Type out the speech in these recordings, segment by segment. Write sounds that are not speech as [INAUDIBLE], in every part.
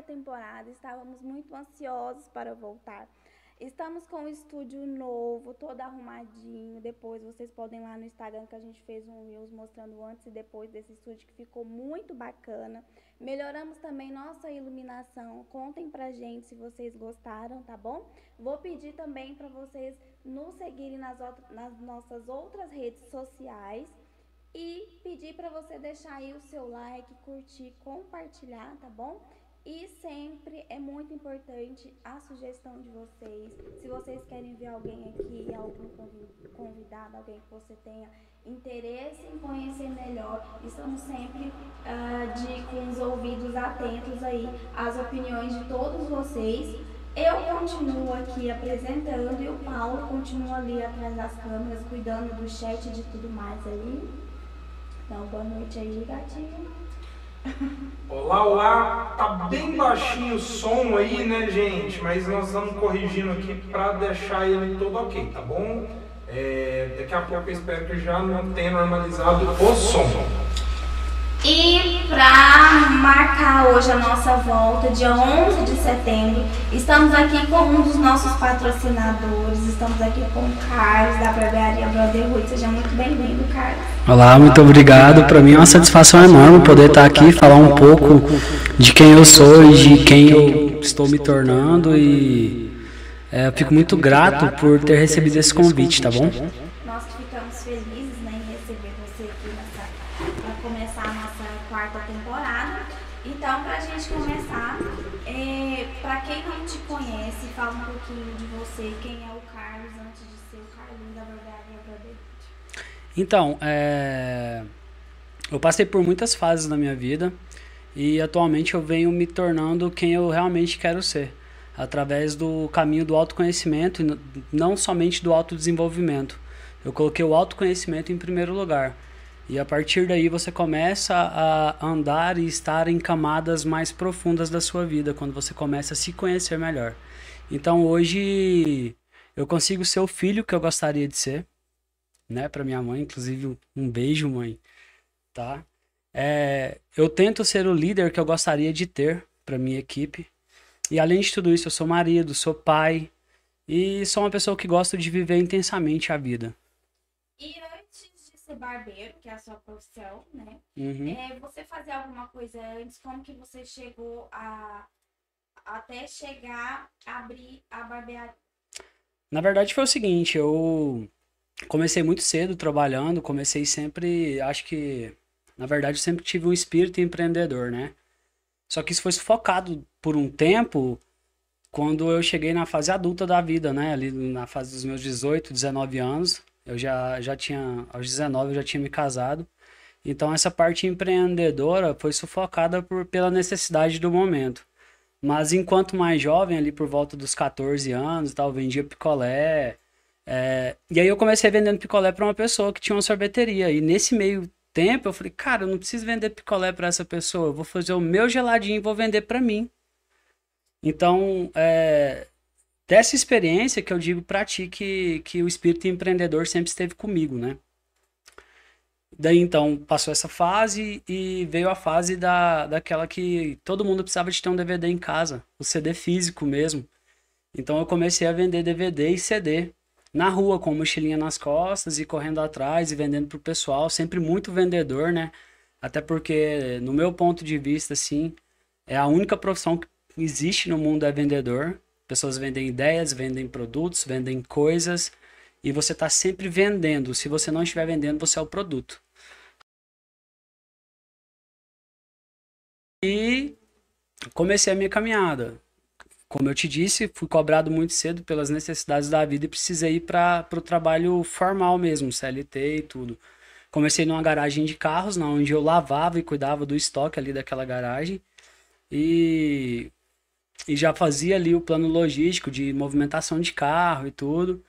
quarta temporada. Estávamos muito ansiosos para voltar. Estamos com o estúdio novo, todo arrumadinho. Depois vocês podem ir lá no Instagram que a gente fez um Reels mostrando antes e depois desse estúdio que ficou muito bacana. Melhoramos também nossa iluminação. Contem pra gente se vocês gostaram, tá bom? Vou pedir também para vocês nos seguirem nas, nas nossas outras redes sociais e pedir para você deixar aí o seu like, curtir, compartilhar, tá bom? E sempre é muito importante a sugestão de vocês. Se vocês querem ver alguém aqui, algum convidado, alguém que você tenha interesse em conhecer melhor, estamos sempre uh, de, com os ouvidos atentos aí às opiniões de todos vocês. Eu continuo aqui apresentando e o Paulo continua ali atrás das câmeras, cuidando do chat e de tudo mais aí. Então, boa noite aí, gatinho. Olá, olá, tá bem baixinho o som aí, né, gente? Mas nós estamos corrigindo aqui para deixar ele todo ok, tá bom? É, daqui a pouco eu espero que já não tenha normalizado o som. E para marcar hoje a nossa volta, dia 11 de setembro, estamos aqui com um dos nossos patrocinadores. Estamos aqui com o Carlos da Barbearia Brotherhood. Seja muito bem-vindo, Carlos. Olá, muito obrigado. Para mim é uma satisfação enorme poder estar aqui, falar um pouco de quem eu sou e de quem eu estou me tornando. E é, eu fico muito grato por ter recebido esse convite, tá bom? Então, é... eu passei por muitas fases na minha vida e atualmente eu venho me tornando quem eu realmente quero ser, através do caminho do autoconhecimento e não somente do autodesenvolvimento. Eu coloquei o autoconhecimento em primeiro lugar. E a partir daí você começa a andar e estar em camadas mais profundas da sua vida, quando você começa a se conhecer melhor. Então hoje eu consigo ser o filho que eu gostaria de ser, né, para minha mãe, inclusive um beijo, mãe, tá? É, eu tento ser o líder que eu gostaria de ter para minha equipe. E além de tudo isso, eu sou marido, sou pai e sou uma pessoa que gosta de viver intensamente a vida. E antes de ser barbeiro, que é a sua profissão, né? Uhum. É, você fazia alguma coisa antes? Como que você chegou a até chegar a abrir a barbearia? Na verdade foi o seguinte, eu comecei muito cedo trabalhando, comecei sempre, acho que, na verdade, eu sempre tive um espírito empreendedor, né? Só que isso foi sufocado por um tempo quando eu cheguei na fase adulta da vida, né? Ali na fase dos meus 18, 19 anos, eu já, já tinha, aos 19 eu já tinha me casado. Então essa parte empreendedora foi sufocada por, pela necessidade do momento. Mas enquanto mais jovem, ali por volta dos 14 anos, tal, vendia picolé, é, e aí eu comecei vendendo picolé para uma pessoa que tinha uma sorveteria. E nesse meio tempo eu falei, cara, eu não preciso vender picolé para essa pessoa, eu vou fazer o meu geladinho e vou vender para mim. Então, é, dessa experiência que eu digo para ti que, que o espírito empreendedor sempre esteve comigo, né? Daí então passou essa fase e veio a fase da, daquela que todo mundo precisava de ter um DVD em casa, o CD físico mesmo. Então eu comecei a vender DVD e CD na rua com mochilinha nas costas e correndo atrás e vendendo pro pessoal, sempre muito vendedor, né? Até porque, no meu ponto de vista, assim, é a única profissão que existe no mundo é vendedor. Pessoas vendem ideias, vendem produtos, vendem coisas e você está sempre vendendo. Se você não estiver vendendo, você é o produto. E comecei a minha caminhada como eu te disse, fui cobrado muito cedo pelas necessidades da vida e precisei ir para o trabalho formal mesmo, CLT e tudo. Comecei numa garagem de carros, na onde eu lavava e cuidava do estoque ali daquela garagem. E, e já fazia ali o plano logístico de movimentação de carro e tudo.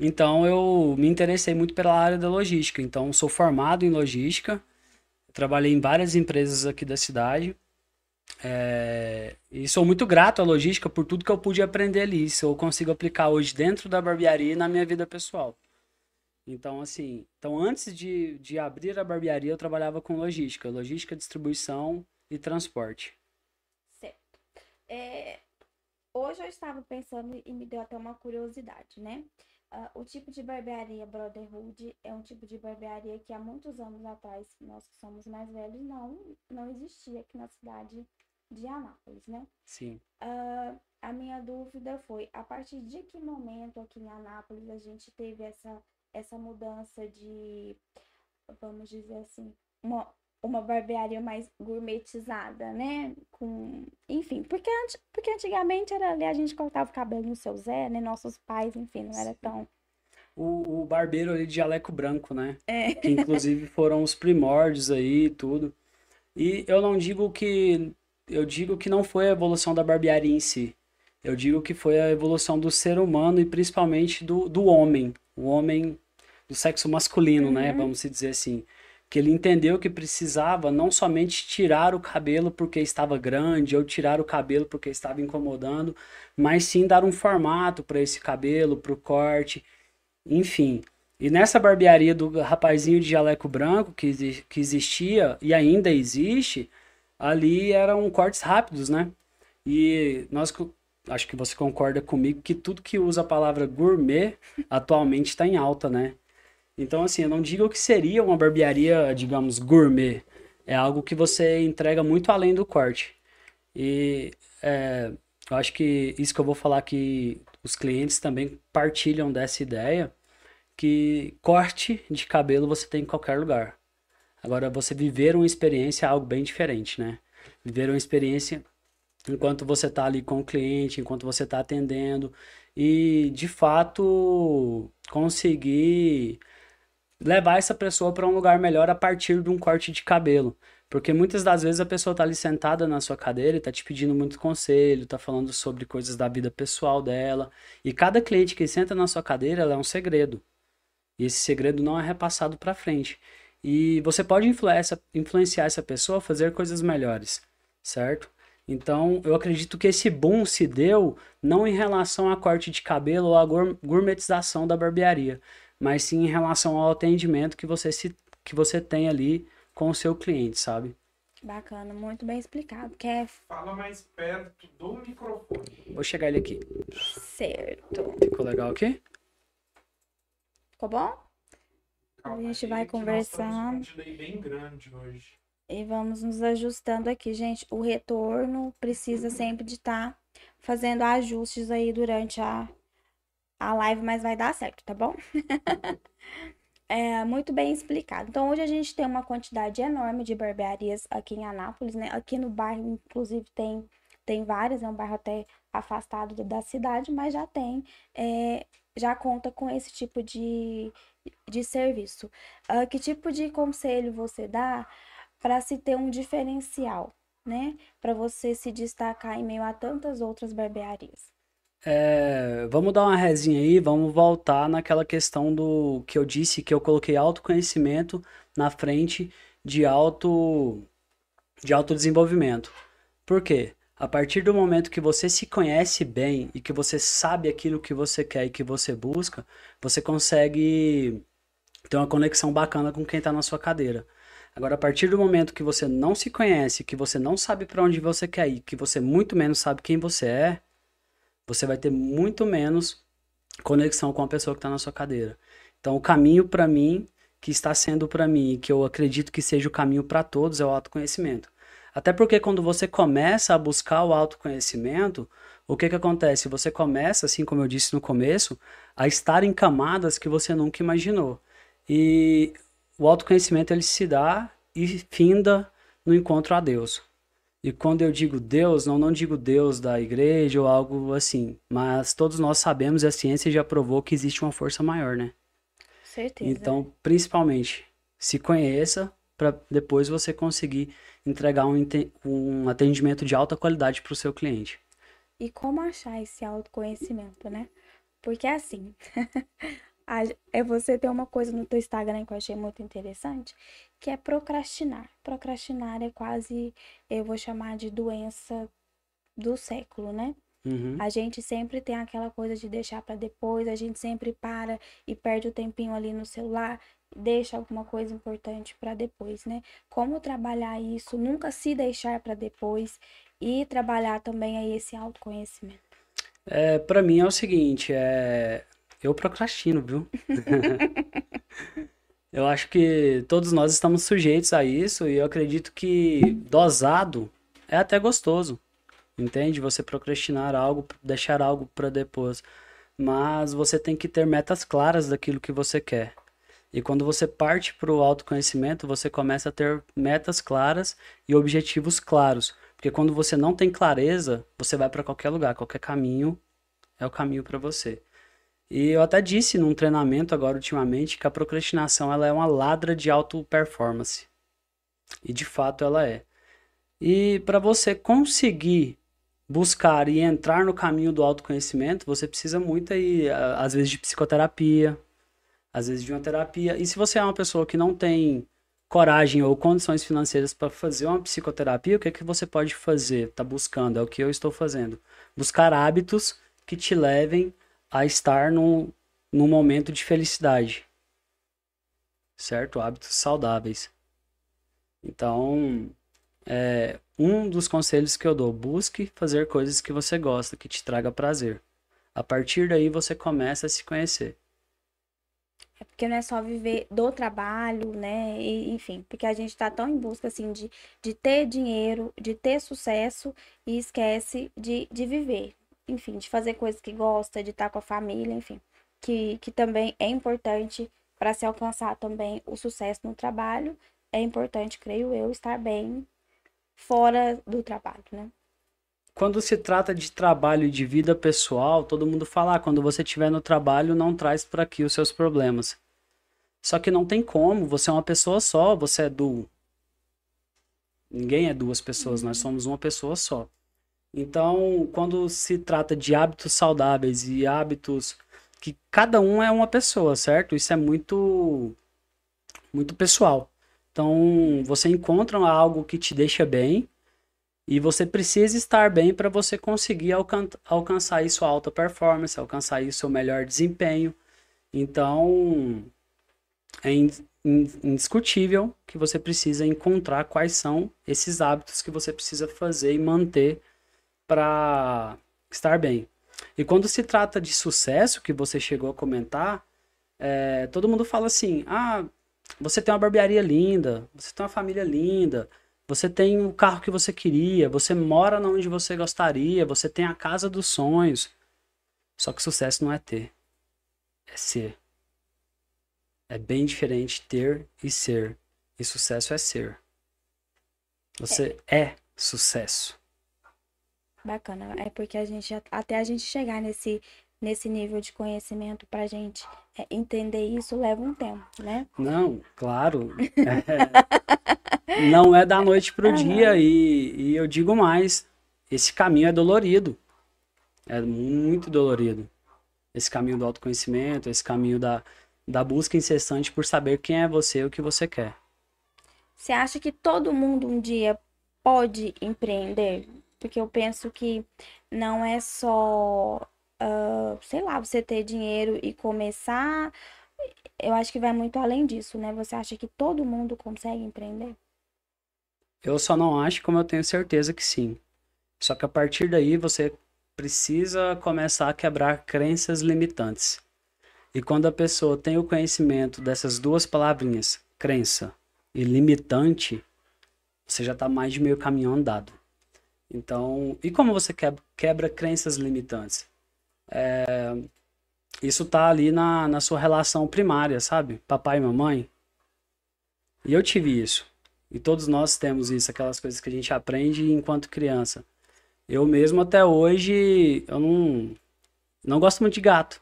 Então eu me interessei muito pela área da logística. Então sou formado em logística, trabalhei em várias empresas aqui da cidade. É, e sou muito grato à logística por tudo que eu pude aprender ali. Isso eu consigo aplicar hoje dentro da barbearia e na minha vida pessoal. Então, assim, então antes de, de abrir a barbearia, eu trabalhava com logística, logística, distribuição e transporte. Certo. É, hoje eu estava pensando e me deu até uma curiosidade, né? Uh, o tipo de barbearia Brotherhood é um tipo de barbearia que há muitos anos atrás, nós que somos mais velhos, não, não existia aqui na cidade de Anápolis, né? Sim. Uh, a minha dúvida foi, a partir de que momento aqui em Anápolis a gente teve essa, essa mudança de, vamos dizer assim, uma, uma barbearia mais gourmetizada, né? Com, enfim, porque, porque antigamente era ali a gente cortava o cabelo no seu Zé, né? Nossos pais, enfim, não era tão o, o barbeiro ali de jaleco branco, né? É. Que inclusive [LAUGHS] foram os primórdios aí e tudo. E eu não digo que. Eu digo que não foi a evolução da barbearia em si. Eu digo que foi a evolução do ser humano e principalmente do, do homem. O homem do sexo masculino, né? Uhum. Vamos dizer assim. Que ele entendeu que precisava não somente tirar o cabelo porque estava grande ou tirar o cabelo porque estava incomodando, mas sim dar um formato para esse cabelo, para o corte, enfim. E nessa barbearia do rapazinho de jaleco branco que, que existia e ainda existe, ali eram cortes rápidos, né? E nós acho que você concorda comigo que tudo que usa a palavra gourmet atualmente está em alta, né? Então, assim, eu não digo que seria uma barbearia, digamos, gourmet. É algo que você entrega muito além do corte. E é, eu acho que isso que eu vou falar que os clientes também partilham dessa ideia que corte de cabelo você tem em qualquer lugar. Agora, você viver uma experiência é algo bem diferente, né? Viver uma experiência enquanto você está ali com o cliente, enquanto você está atendendo e, de fato, conseguir levar essa pessoa para um lugar melhor a partir de um corte de cabelo. Porque muitas das vezes a pessoa está ali sentada na sua cadeira e está te pedindo muito conselho, está falando sobre coisas da vida pessoal dela. E cada cliente que senta na sua cadeira é um segredo. E esse segredo não é repassado para frente. E você pode influenciar essa pessoa a fazer coisas melhores, certo? Então, eu acredito que esse boom se deu não em relação a corte de cabelo ou a gourmetização da barbearia, mas sim em relação ao atendimento que você, se, que você tem ali com o seu cliente, sabe? Bacana, muito bem explicado. Quer... Fala mais perto do microfone. Vou chegar ele aqui. Certo. Ficou legal aqui? Ficou bom? Calma a gente vai conversando. um bem grande hoje. E vamos nos ajustando aqui, gente. O retorno precisa sempre de estar tá fazendo ajustes aí durante a, a live, mas vai dar certo, tá bom? [LAUGHS] é muito bem explicado. Então, hoje a gente tem uma quantidade enorme de barbearias aqui em Anápolis, né? Aqui no bairro, inclusive, tem, tem várias, é um bairro até afastado da cidade, mas já tem é, já conta com esse tipo de, de serviço. Uh, que tipo de conselho você dá para se ter um diferencial, né? Para você se destacar em meio a tantas outras barbearias? É, vamos dar uma resinha aí, vamos voltar naquela questão do que eu disse que eu coloquei autoconhecimento na frente de auto de autodesenvolvimento. Por quê? A partir do momento que você se conhece bem e que você sabe aquilo que você quer e que você busca, você consegue ter uma conexão bacana com quem está na sua cadeira. Agora, a partir do momento que você não se conhece, que você não sabe para onde você quer ir, que você muito menos sabe quem você é, você vai ter muito menos conexão com a pessoa que está na sua cadeira. Então, o caminho para mim, que está sendo para mim, que eu acredito que seja o caminho para todos, é o autoconhecimento. Até porque quando você começa a buscar o autoconhecimento, o que que acontece? Você começa, assim como eu disse no começo, a estar em camadas que você nunca imaginou. E o autoconhecimento ele se dá e finda no encontro a Deus. E quando eu digo Deus, não, não digo Deus da igreja ou algo assim, mas todos nós sabemos e a ciência já provou que existe uma força maior, né? Certeza. Então, principalmente, se conheça para depois você conseguir entregar um, um atendimento de alta qualidade para o seu cliente. E como achar esse autoconhecimento, né? Porque assim, [LAUGHS] é você ter uma coisa no teu Instagram que eu achei muito interessante, que é procrastinar. Procrastinar é quase, eu vou chamar de doença do século, né? Uhum. A gente sempre tem aquela coisa de deixar para depois, a gente sempre para e perde o tempinho ali no celular, deixa alguma coisa importante para depois, né? Como trabalhar isso, nunca se deixar para depois e trabalhar também aí esse autoconhecimento. É, para mim é o seguinte, é eu procrastino, viu? [LAUGHS] eu acho que todos nós estamos sujeitos a isso e eu acredito que dosado é até gostoso. Entende? Você procrastinar algo, deixar algo para depois. Mas você tem que ter metas claras daquilo que você quer. E quando você parte para o autoconhecimento, você começa a ter metas claras e objetivos claros. Porque quando você não tem clareza, você vai para qualquer lugar, qualquer caminho é o caminho para você. E eu até disse num treinamento agora ultimamente que a procrastinação ela é uma ladra de auto performance. E de fato ela é. E para você conseguir buscar e entrar no caminho do autoconhecimento, você precisa muito aí, às vezes, de psicoterapia, às vezes de uma terapia. E se você é uma pessoa que não tem coragem ou condições financeiras para fazer uma psicoterapia, o que é que você pode fazer? Tá buscando, é o que eu estou fazendo. Buscar hábitos que te levem a estar num, num momento de felicidade. Certo? Hábitos saudáveis. Então, é, um dos conselhos que eu dou, busque fazer coisas que você gosta, que te traga prazer. A partir daí você começa a se conhecer. É porque não é só viver do trabalho, né? E, enfim, porque a gente está tão em busca, assim, de, de ter dinheiro, de ter sucesso e esquece de, de viver. Enfim, de fazer coisas que gosta, de estar com a família, enfim. Que, que também é importante para se alcançar também o sucesso no trabalho. É importante, creio eu, estar bem fora do trabalho, né? Quando se trata de trabalho e de vida pessoal, todo mundo fala, ah, quando você estiver no trabalho, não traz por aqui os seus problemas. Só que não tem como, você é uma pessoa só, você é do Ninguém é duas pessoas, nós somos uma pessoa só. Então, quando se trata de hábitos saudáveis e hábitos que cada um é uma pessoa, certo? Isso é muito muito pessoal. Então, você encontra algo que te deixa bem e você precisa estar bem para você conseguir alcan alcançar aí sua alta performance, alcançar aí seu melhor desempenho. Então, é indiscutível que você precisa encontrar quais são esses hábitos que você precisa fazer e manter para estar bem. E quando se trata de sucesso, que você chegou a comentar, é, todo mundo fala assim: ah, você tem uma barbearia linda, você tem uma família linda, você tem o carro que você queria, você mora onde você gostaria, você tem a casa dos sonhos. Só que sucesso não é ter, é ser. É bem diferente ter e ser. E sucesso é ser. Você é, é sucesso. Bacana, é porque a gente até a gente chegar nesse nesse nível de conhecimento para a gente é, entender isso leva um tempo, né? Não, claro. [LAUGHS] É, não é da noite para o dia e, e eu digo mais, esse caminho é dolorido. É muito dolorido. Esse caminho do autoconhecimento, esse caminho da, da busca incessante por saber quem é você e o que você quer. Você acha que todo mundo um dia pode empreender? Porque eu penso que não é só uh, sei lá, você ter dinheiro e começar, eu acho que vai muito além disso, né? Você acha que todo mundo consegue empreender? Eu só não acho, como eu tenho certeza que sim. Só que a partir daí você precisa começar a quebrar crenças limitantes. E quando a pessoa tem o conhecimento dessas duas palavrinhas, crença e limitante, você já está mais de meio caminho andado. Então, e como você quebra, quebra crenças limitantes? é, isso tá ali na, na sua relação primária, sabe? Papai e mamãe. E eu tive isso. E todos nós temos isso, aquelas coisas que a gente aprende enquanto criança. Eu mesmo até hoje, eu não, não gosto muito de gato.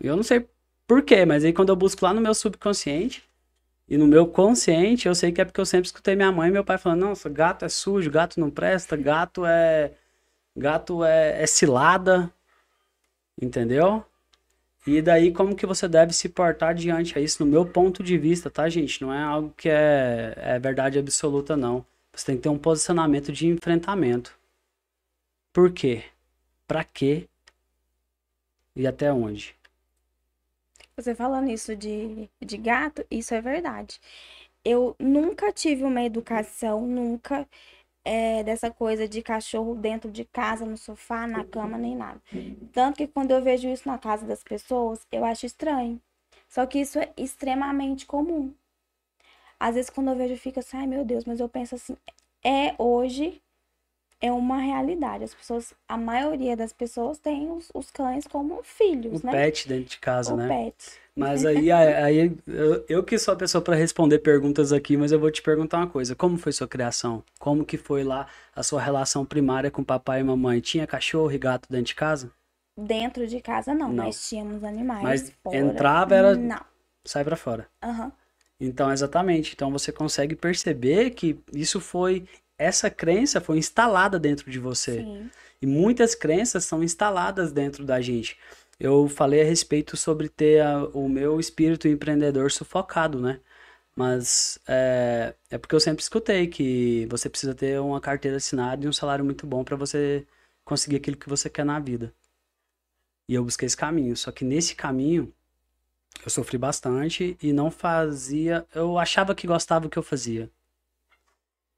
Eu não sei porquê, mas aí quando eu busco lá no meu subconsciente e no meu consciente, eu sei que é porque eu sempre escutei minha mãe e meu pai falando, nossa, gato é sujo, gato não presta, gato é Gato é, é cilada, entendeu? E daí como que você deve se portar diante a isso, no meu ponto de vista, tá, gente? Não é algo que é, é verdade absoluta, não. Você tem que ter um posicionamento de enfrentamento. Por quê? Pra quê? E até onde? Você falando isso de, de gato, isso é verdade. Eu nunca tive uma educação, nunca, é, dessa coisa de cachorro dentro de casa, no sofá, na cama, nem nada. Tanto que quando eu vejo isso na casa das pessoas, eu acho estranho. Só que isso é extremamente comum. Às vezes quando eu vejo, eu fico assim, ai meu Deus, mas eu penso assim, é hoje é uma realidade. As pessoas, a maioria das pessoas tem os, os cães como filhos, o né? pet dentro de casa, o né? pet. Mas [LAUGHS] aí, aí eu, eu que sou a pessoa para responder perguntas aqui, mas eu vou te perguntar uma coisa. Como foi sua criação? Como que foi lá a sua relação primária com papai e mamãe? Tinha cachorro e gato dentro de casa? Dentro de casa não, Não. mas tínhamos animais Mas fora. entrava, era- Não. Sai pra fora. Aham. Então, exatamente. Então você consegue perceber que isso foi essa crença foi instalada dentro de você. Sim. E muitas crenças são instaladas dentro da gente. Eu falei a respeito sobre ter a- o meu espírito empreendedor sufocado, né? Mas é, é porque eu sempre escutei que você precisa ter uma carteira assinada e um salário muito bom para você conseguir aquilo que você quer na vida. E eu busquei esse caminho. Só que nesse caminho eu sofri bastante e não fazia. Eu achava que gostava do que eu fazia.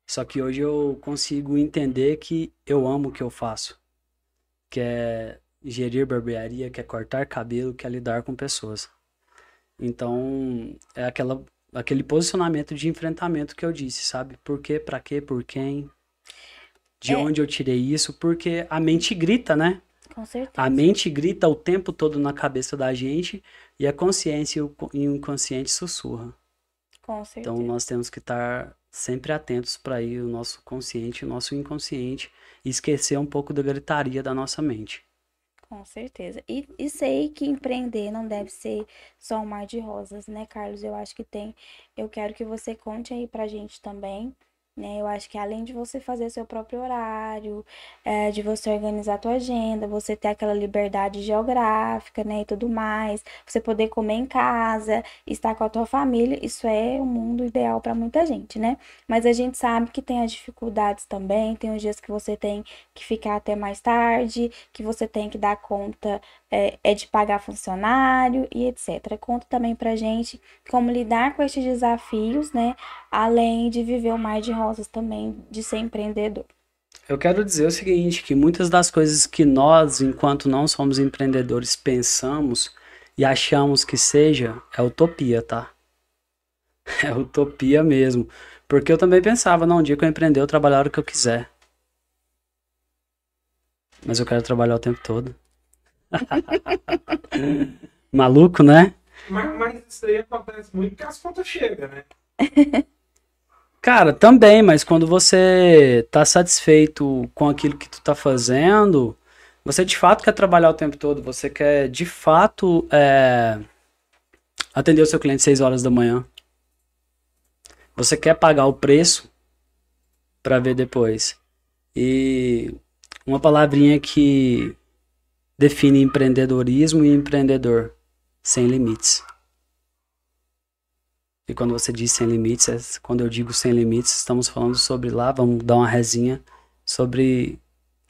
Só que hoje eu consigo entender que eu amo o que eu faço. Que é gerir barbearia, que é cortar cabelo, que é lidar com pessoas. Então, é aquela, aquele posicionamento de enfrentamento que eu disse, sabe? Por quê, pra quê, por quem? De É. onde eu tirei isso? Porque a mente grita, né? Com certeza. A mente grita o tempo todo na cabeça da gente e a consciência e o co- o inconsciente sussurra. Com certeza. Então nós temos que estar sempre atentos para ir o nosso consciente o nosso inconsciente e esquecer um pouco da gritaria da nossa mente. Com certeza. E, e sei que empreender não deve ser só um mar de rosas, né, Carlos? Eu acho que tem. Eu quero que você conte aí pra gente também, né? Eu acho que além de você fazer seu próprio horário, é, de você organizar a tua agenda, você ter aquela liberdade geográfica, né, e tudo mais, você poder comer em casa, estar com a tua família, isso é o mundo ideal pra muita gente, né? Mas a gente sabe que tem as dificuldades também, tem os dias que você tem que ficar até mais tarde, que você tem que dar conta é, é de pagar funcionário e etc. Conta também pra gente como lidar com esses desafios, né? Além de viver o mar de rosas também, de ser empreendedor. Eu quero dizer o seguinte, que muitas das coisas que nós, enquanto não somos empreendedores, pensamos e achamos que seja, é utopia, tá? [LAUGHS] É utopia mesmo. Porque eu também pensava, não, um dia que eu empreender, eu trabalhar hora que eu quiser. Mas eu quero trabalhar o tempo todo. [LAUGHS] Maluco, né? Mas, mas isso aí acontece muito porque as contas chegam, né? [LAUGHS] Cara, também, mas quando você tá satisfeito com aquilo que tu tá fazendo, você de fato quer trabalhar o tempo todo, você quer de fato é, atender o seu cliente 6 horas da manhã. Você quer pagar o preço para ver depois. E uma palavrinha que define empreendedorismo e empreendedor, sem limites. E quando você diz sem limites, é- quando eu digo sem limites, estamos falando sobre lá, vamos dar uma resinha sobre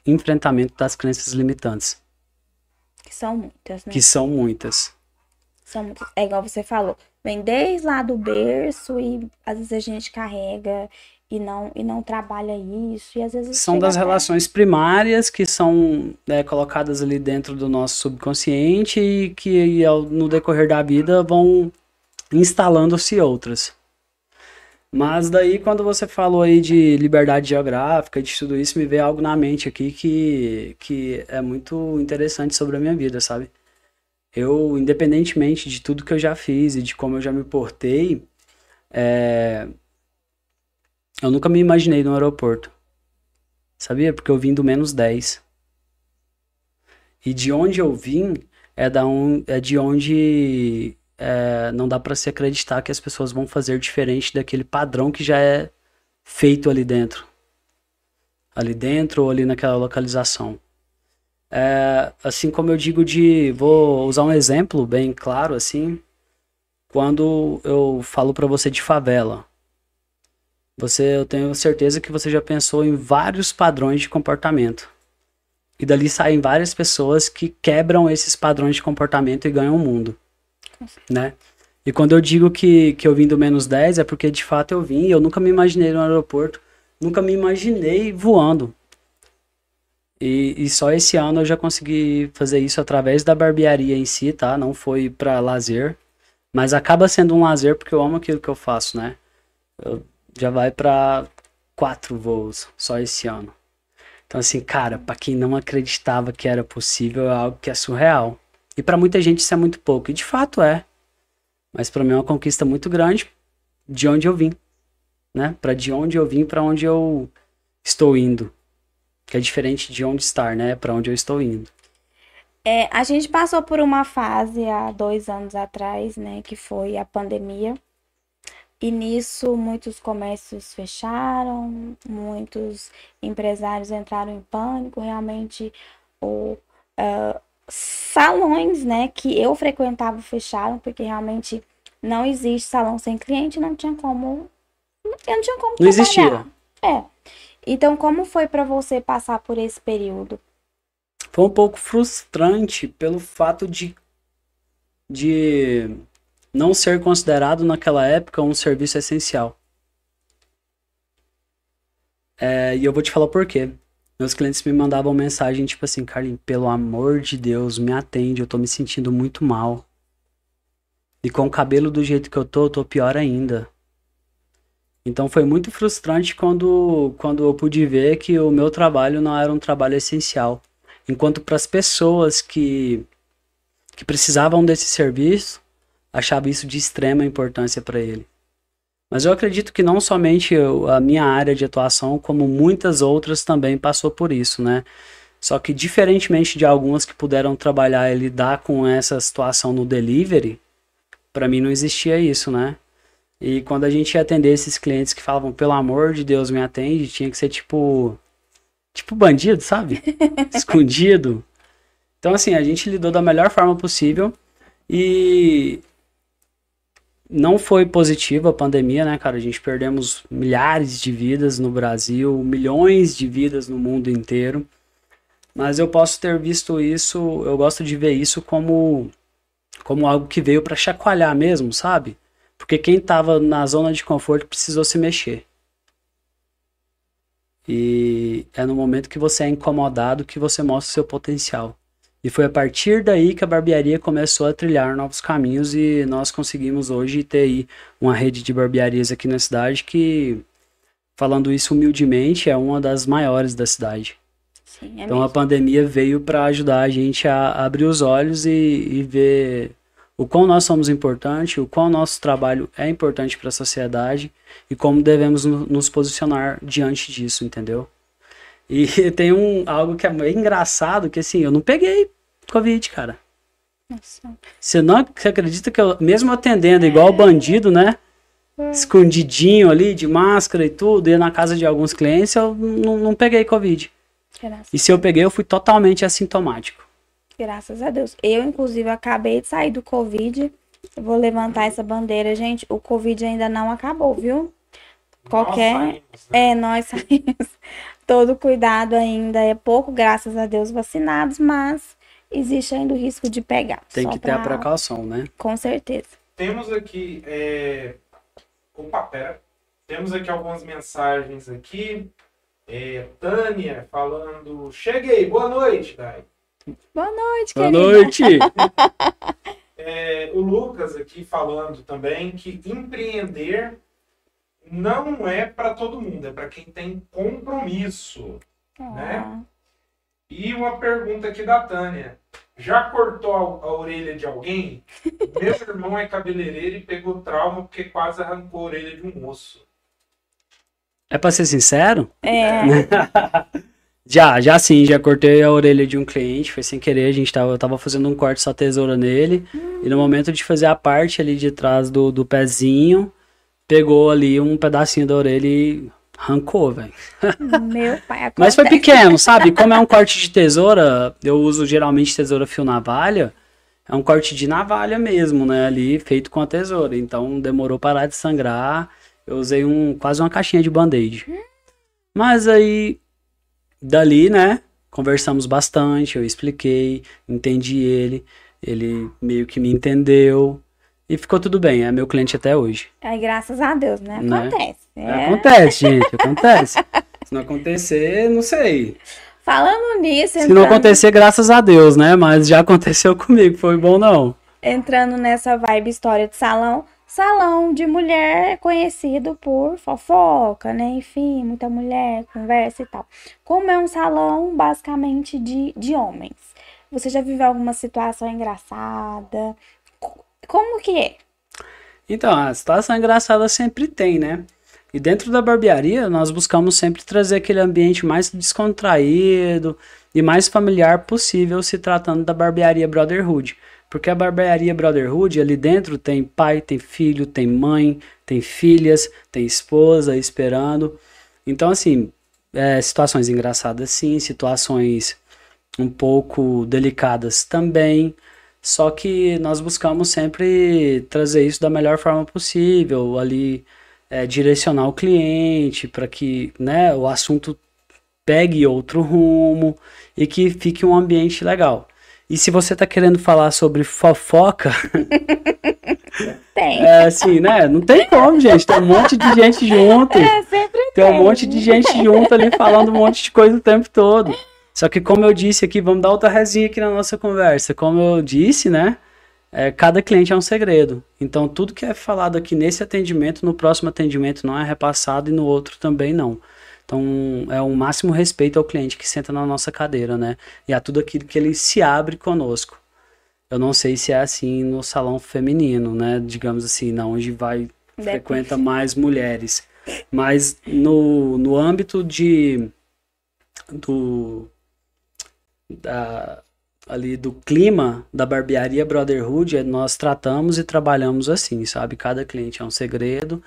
enfrentamento das crenças limitantes, Que são muitas, né? que são muitas. São muitas. É igual você falou. Vem desde lá do berço e às vezes a gente carrega e não, e não trabalha isso. E às vezes São das até- relações primárias que são né, colocadas ali dentro do nosso subconsciente e que ao- no decorrer da vida vão instalando-se outras. Mas daí quando você falou aí de liberdade geográfica, de tudo isso, me veio algo na mente aqui que, que é muito interessante sobre a minha vida, sabe? Eu, independentemente de tudo que eu já fiz e de como eu já me portei, é, eu nunca me imaginei no aeroporto. Sabia? Porque eu vim do menos 10. E de onde eu vim é, da um, é de onde é, não dá pra se acreditar que as pessoas vão fazer diferente daquele padrão que já é feito ali dentro. Ali dentro ou ali naquela localização. É, assim como eu digo de. Vou usar um exemplo bem claro assim. Quando eu falo pra você de favela. Você, eu tenho certeza que você já pensou em vários padrões de comportamento. E dali saem várias pessoas que quebram esses padrões de comportamento e ganham o mundo, né? E quando eu digo que, que eu vim do menos 10, é porque de fato eu vim, eu nunca me imaginei no aeroporto, nunca me imaginei voando. E, e só esse ano eu já consegui fazer isso através da barbearia em si, tá? Não foi para lazer, mas acaba sendo um lazer porque eu amo aquilo que eu faço, né? Eu, já vai para quatro voos só esse ano. Então assim, cara, para quem não acreditava que era possível, é algo que é surreal. E para muita gente isso é muito pouco, e de fato é. Mas para mim é uma conquista muito grande de onde eu vim, né? Para de onde eu vim, para onde eu estou indo. Que é diferente de onde estar, né? Para onde eu estou indo. É, a gente passou por uma fase há dois anos atrás, né? Que foi a pandemia. E nisso muitos comércios fecharam, muitos empresários entraram em pânico. Realmente, o, uh, salões, né, que eu frequentava fecharam, porque realmente não existe salão sem cliente, não tinha como. Eu não tinha como. Não existia. É. Então, como foi para você passar por esse período? Foi um pouco frustrante pelo fato de, de não ser considerado naquela época um serviço essencial. É, e eu vou te falar por quê. Meus clientes me mandavam mensagem tipo assim, Carlinhos, pelo amor de Deus, me atende, eu tô me sentindo muito mal. E com o cabelo do jeito que eu tô, eu tô pior ainda. Então foi muito frustrante quando, quando eu pude ver que o meu trabalho não era um trabalho essencial. Enquanto para as pessoas que, que precisavam desse serviço, achava isso de extrema importância para ele. Mas eu acredito que não somente eu, a minha área de atuação, como muitas outras também passou por isso, né? Só que diferentemente de algumas que puderam trabalhar e lidar com essa situação no delivery, para mim não existia isso, né? E quando a gente ia atender esses clientes que falavam, pelo amor de Deus, me atende, tinha que ser tipo. Tipo bandido, sabe? [LAUGHS] Escondido. Então, assim, a gente lidou da melhor forma possível. E não foi positiva a pandemia, né, cara? A gente perdemos milhares de vidas no Brasil, milhões de vidas no mundo inteiro. Mas eu posso ter visto isso, eu gosto de ver isso como como algo que veio para chacoalhar mesmo, sabe? Porque quem estava na zona de conforto precisou se mexer. E é no momento que você é incomodado que você mostra o seu potencial. E foi a partir daí que a barbearia começou a trilhar novos caminhos e nós conseguimos hoje ter aí uma rede de barbearias aqui na cidade que, falando isso humildemente, é uma das maiores da cidade. Sim, é então mesmo. a pandemia veio para ajudar a gente a abrir os olhos e, e ver o quão nós somos importantes, o quão nosso trabalho é importante para a sociedade e como devemos nos posicionar diante disso, entendeu? E [LAUGHS] tem um, algo que é meio engraçado, que assim, eu não peguei Covid, cara. Nossa. Você não você acredita que eu, mesmo atendendo igual bandido, né? É. Escondidinho ali, de máscara e tudo, ia na casa de alguns clientes, eu não, não peguei Covid. Graças e se eu peguei, eu fui totalmente assintomático. Graças a Deus. Eu, inclusive, acabei de sair do Covid. Eu vou levantar essa bandeira, gente. O Covid ainda não acabou, viu? Qualquer. Nós saímos, né? É, nós [LAUGHS] saímos todo cuidado ainda é pouco, graças a Deus vacinados, mas existe ainda o risco de pegar. Tem que ter pra... a precaução, né? Com certeza. Temos aqui, é... opa, pera, temos aqui algumas mensagens aqui. É, Tânia falando, cheguei, boa noite, Dai. Boa noite, Boa querida. noite. [LAUGHS] é, o Lucas aqui falando também que empreender não é para todo mundo, é para quem tem compromisso, ah. né? E uma pergunta aqui da Tânia. Já cortou a, a orelha de alguém? [LAUGHS] Meu irmão é cabeleireiro e pegou trauma porque quase arrancou a orelha de um osso. É para ser sincero? É. [LAUGHS] já, já sim, já cortei a orelha de um cliente, foi sem querer, a gente tava, eu tava fazendo um corte só tesoura nele, hum. e no momento de fazer a parte ali de trás do, do pezinho, pegou ali um pedacinho da orelha e arrancou, velho. Meu pai, acontece. [LAUGHS] Mas foi pequeno, sabe? Como é um corte de tesoura, eu uso geralmente tesoura fio navalha. É um corte de navalha mesmo, né? Ali feito com a tesoura. Então demorou parar de sangrar. Eu usei um quase uma caixinha de band-aid. Mas aí dali, né? conversamos bastante, eu expliquei, entendi ele, ele meio que me entendeu e ficou tudo bem, é meu cliente até hoje. Aí, graças a Deus, né? Né? Acontece. É. Acontece, [LAUGHS] gente, acontece. Se não acontecer, não sei. Falando nisso, Se não entrando, acontecer, graças a Deus, né? Mas já aconteceu [LAUGHS] comigo, foi bom não. entrando nessa vibe história de salão, salão de mulher é conhecido por fofoca, né? Enfim, muita mulher, conversa e tal. Como é um salão basicamente de, de homens, você já viveu alguma situação engraçada? Co- Como que é? Então, a situação engraçada sempre tem, né? E dentro da barbearia, nós buscamos sempre trazer aquele ambiente mais descontraído e mais familiar possível se tratando da barbearia Brotherhood. Porque a barbearia Brotherhood, ali dentro tem pai, tem filho, tem mãe, tem filhas, tem esposa esperando. Então, assim, é, situações engraçadas sim, situações um pouco delicadas também. Só que nós buscamos sempre trazer isso da melhor forma possível, ali é, direcionar o cliente para que né, o assunto pegue outro rumo e que fique um ambiente legal. E se você está querendo falar sobre fofoca, [LAUGHS] Tem. é assim, né? Não tem como, gente. Tem um monte de gente junto. É, sempre Tem um monte de gente junto ali falando um monte de coisa o tempo todo. Só que como eu disse aqui, vamos dar outra resinha aqui na nossa conversa. Como eu disse, né? é, cada cliente é um segredo. Então tudo que é falado aqui nesse atendimento, no próximo atendimento não é repassado e no outro também não. Então é um máximo respeito ao cliente que senta na nossa cadeira, né? E a tudo aquilo que ele se abre conosco. Eu não sei se é assim no salão feminino, né? Digamos assim, não, onde vai Deve- frequenta mais mulheres. Mas no, no âmbito de do da, ali do clima da barbearia Brotherhood, é, nós tratamos e trabalhamos assim, sabe? Cada cliente é um segredo,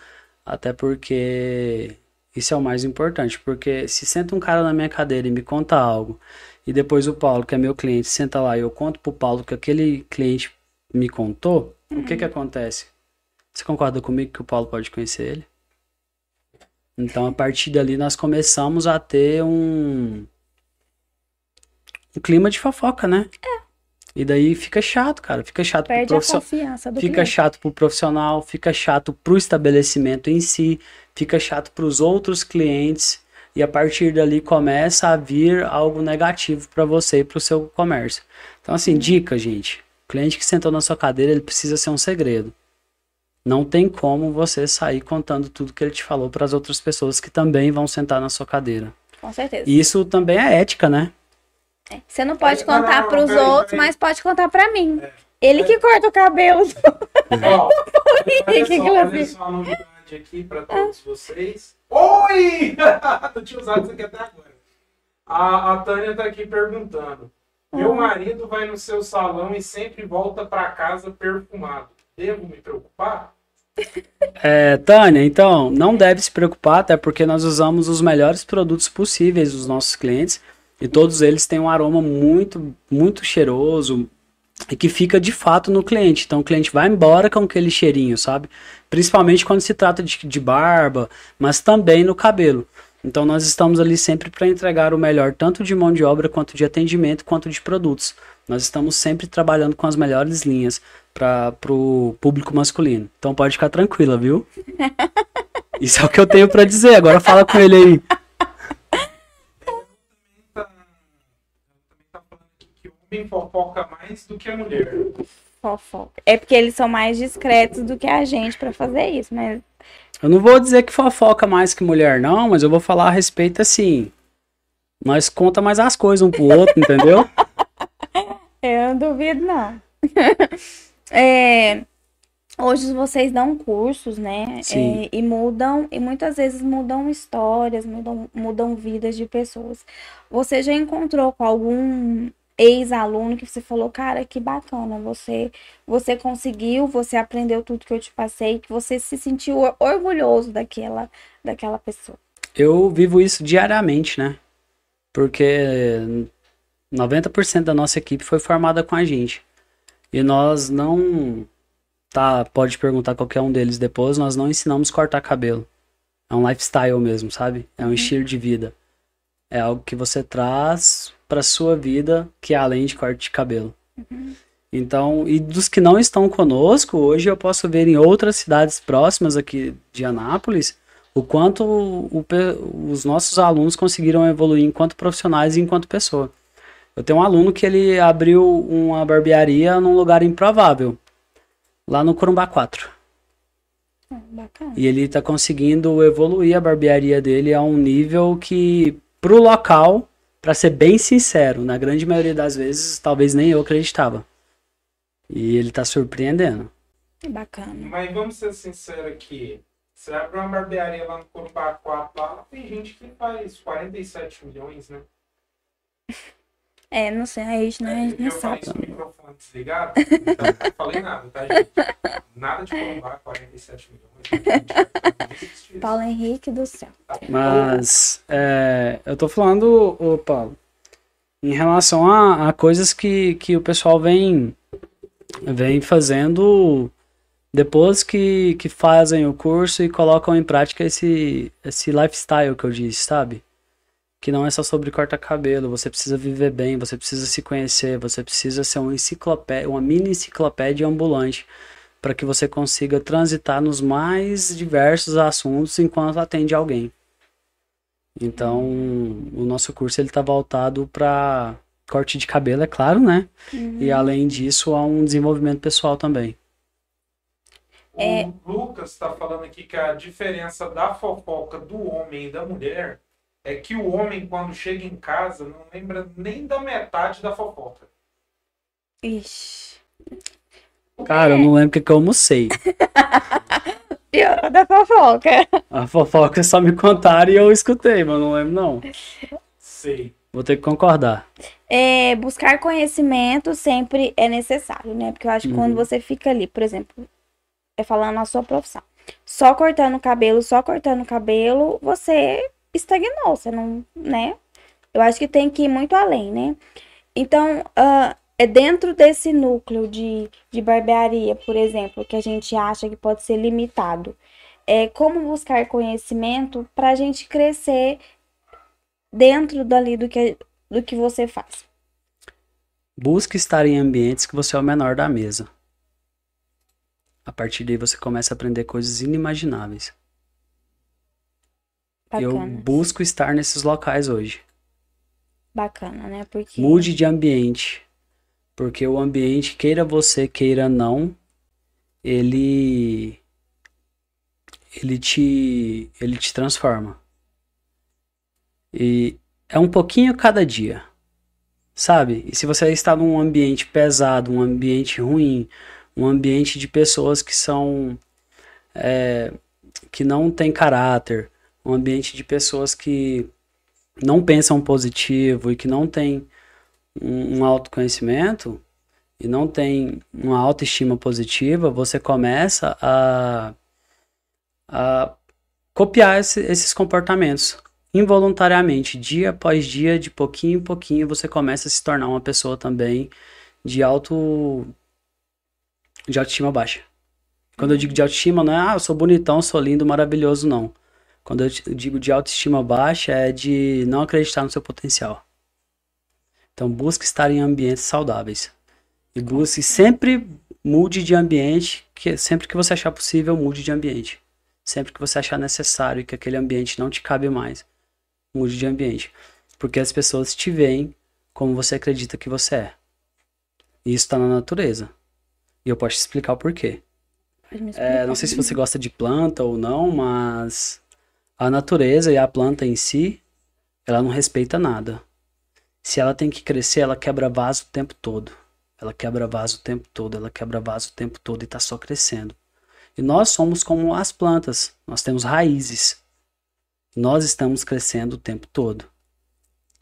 até porque isso é o mais importante, porque se senta um cara na minha cadeira e me conta algo, e depois o Paulo, que é meu cliente, senta lá e eu conto pro Paulo que aquele cliente me contou, o que que acontece? Você concorda comigo que o Paulo pode conhecer ele? Então, a partir dali, nós começamos a ter um, um clima de fofoca, né? E daí fica chato, cara. Fica chato pro Perde a profissional. Fica cliente. chato pro profissional, fica chato pro estabelecimento em si, fica chato pros outros clientes. E a partir dali começa a vir algo negativo para você e pro seu comércio. Então, assim, dica, gente. O cliente que sentou na sua cadeira, ele precisa ser um segredo. Não tem como você sair contando tudo que ele te falou para as outras pessoas que também vão sentar na sua cadeira. Com certeza. E isso também é ética, né? Você não pode Não, contar não, pros peraí, outros, peraí. mas pode contar pra mim. Ele que corta o cabelo. [LAUGHS] Ó, olha Que só, olha só a novidade aqui para todos vocês. Oi! [LAUGHS] Não tinha usado isso aqui até agora. A, a Tânia tá aqui perguntando. Meu marido vai no seu salão e sempre volta para casa perfumado. Devo me preocupar? É, Tânia, então, não deve se preocupar, até porque nós usamos os melhores produtos possíveis dos nossos clientes e todos eles têm um aroma muito, muito cheiroso e que fica de fato no cliente. Então, o cliente vai embora com aquele cheirinho, sabe? Principalmente quando se trata de, de barba, mas também no cabelo. Então, nós estamos ali sempre para entregar o melhor, tanto de mão de obra, quanto de atendimento, quanto de produtos. Nós estamos sempre trabalhando com as melhores linhas para o público masculino. Então pode ficar tranquila, viu? [LAUGHS] Isso é o que eu tenho para dizer. Agora fala com ele aí. Tá, também tá falando aqui que o homem fofoca mais do que a mulher. Fofoca. É porque eles são mais discretos do que a gente pra fazer isso, mas Eu não vou dizer que fofoca mais que mulher, não, mas eu vou falar a respeito assim. Nós conta mais as coisas um pro outro, entendeu? [LAUGHS] eu não duvido, não. [LAUGHS] É, hoje vocês dão cursos, né? Sim. É, e mudam, e muitas vezes mudam histórias, mudam, mudam vidas de pessoas. Você já encontrou com algum ex-aluno que você falou, cara, que bacana, você, você conseguiu, você aprendeu tudo que eu te passei, que você se sentiu or- orgulhoso daquela, daquela pessoa. Eu vivo isso diariamente, né? Porque 90% da nossa equipe foi formada com a gente. E nós não. Tá, pode perguntar qualquer um deles depois, nós não ensinamos cortar cabelo. É um lifestyle mesmo, sabe? É um estilo de vida. É algo que você traz para sua vida, que é além de corte de cabelo. Uhum. Então, e dos que não estão conosco, hoje eu posso ver em outras cidades próximas aqui de Anápolis o quanto o, o, os nossos alunos conseguiram evoluir enquanto profissionais e enquanto pessoa. Eu tenho um aluno que ele abriu uma barbearia num lugar improvável, lá no Corumbá 4. Ah, bacana. E ele está conseguindo evoluir a barbearia dele a um nível que, pro local, para ser bem sincero, na grande maioria das vezes, talvez nem eu acreditava. E ele está surpreendendo. Bacana. Mas vamos ser sinceros aqui. Você abre uma barbearia lá no Corumbá 4, lá tem gente que faz 47 milhões, né? [LAUGHS] É, não sei, a gente, né, a gente não eu falei sabe. no microfone desligado, então não falei nada, tá, gente? Nada de Corumbá, 47 milhões. Não existe isso. Paulo Henrique do céu. Mas é, eu tô falando, ô Paulo, em relação a, a coisas que, que o pessoal vem, vem fazendo depois que, que fazem o curso e colocam em prática esse, esse lifestyle que eu disse, sabe? Que não é só sobre cortar cabelo, você precisa viver bem, você precisa se conhecer, você precisa ser um enciclopédia, uma mini enciclopédia ambulante para que você consiga transitar nos mais diversos assuntos enquanto atende alguém. Então, o nosso curso ele está voltado para corte de cabelo, é claro, né? E além disso, há um desenvolvimento pessoal também. É. O Lucas está falando aqui que a diferença da fofoca do homem e da mulher é que o homem, quando chega em casa, não lembra nem da metade da fofoca. Ixi. Cara, eu não lembro o que, que eu almocei. [LAUGHS] Pior da fofoca. A fofoca só me contaram e eu escutei, mas não lembro não. Sei. Vou ter que concordar. É, buscar conhecimento sempre é necessário, né? Porque eu acho que Uhum. quando você fica ali, por exemplo, é falando a sua profissão, só cortando o cabelo, só cortando o cabelo, você estagnou, você não, né? Eu acho que tem que ir muito além, né? Então, ah, é dentro desse núcleo de, de barbearia, por exemplo, que a gente acha que pode ser limitado. É como buscar conhecimento para a gente crescer dentro dali do que, do que você faz. Busque estar em ambientes que você é o menor da mesa. A partir daí você começa a aprender coisas inimagináveis. Eu Bacana. busco estar nesses locais hoje. Bacana, né? Porque. Mude de ambiente. Porque o ambiente, queira você, queira não, ele ele te ele te transforma. E é um pouquinho cada dia. Sabe? E se você está num ambiente pesado, um ambiente ruim, um ambiente de pessoas que são é, que não têm caráter, um ambiente de pessoas que não pensam positivo e que não têm um, autoconhecimento e não tem uma autoestima positiva, você começa a, a copiar esse- esses comportamentos involuntariamente, dia após dia, de pouquinho em pouquinho, você começa a se tornar uma pessoa também de auto de autoestima baixa. Quando eu digo de autoestima, não é, ah, eu sou bonitão, sou lindo, maravilhoso, não. Quando eu digo de autoestima baixa, é de não acreditar no seu potencial. Então, busque estar em ambientes saudáveis. E busque sempre mude de ambiente, que sempre que você achar possível, mude de ambiente. Sempre que você achar necessário e que aquele ambiente não te cabe mais, mude de ambiente. Porque as pessoas te veem como você acredita que você é. E isso está na natureza. E eu posso te explicar o porquê. É, não sei se você gosta de planta ou não, mas a natureza e a planta em si, ela não respeita nada. Se ela tem que crescer, ela quebra vaso o tempo todo. Ela quebra vaso o tempo todo, ela quebra vaso o tempo todo e tá só crescendo. E nós somos como as plantas, nós temos raízes. Nós estamos crescendo o tempo todo.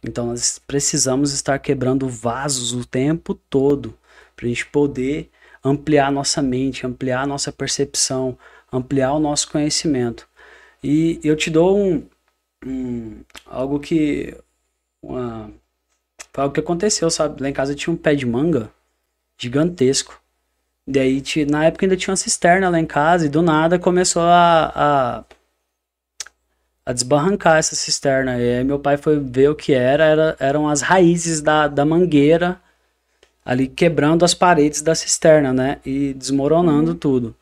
Então nós precisamos estar quebrando vasos o tempo todo para a gente poder ampliar nossa mente, ampliar nossa percepção, ampliar o nosso conhecimento. E eu te dou um, um- algo que uma, foi algo que aconteceu, sabe? Lá em casa tinha um pé de manga gigantesco. Daí, ti- na época ainda tinha uma cisterna lá em casa e do nada começou a, a, a desbarrancar essa cisterna. E aí meu pai foi ver o que era, era eram as raízes da, da mangueira ali quebrando as paredes da cisterna, né? E desmoronando uhum. tudo.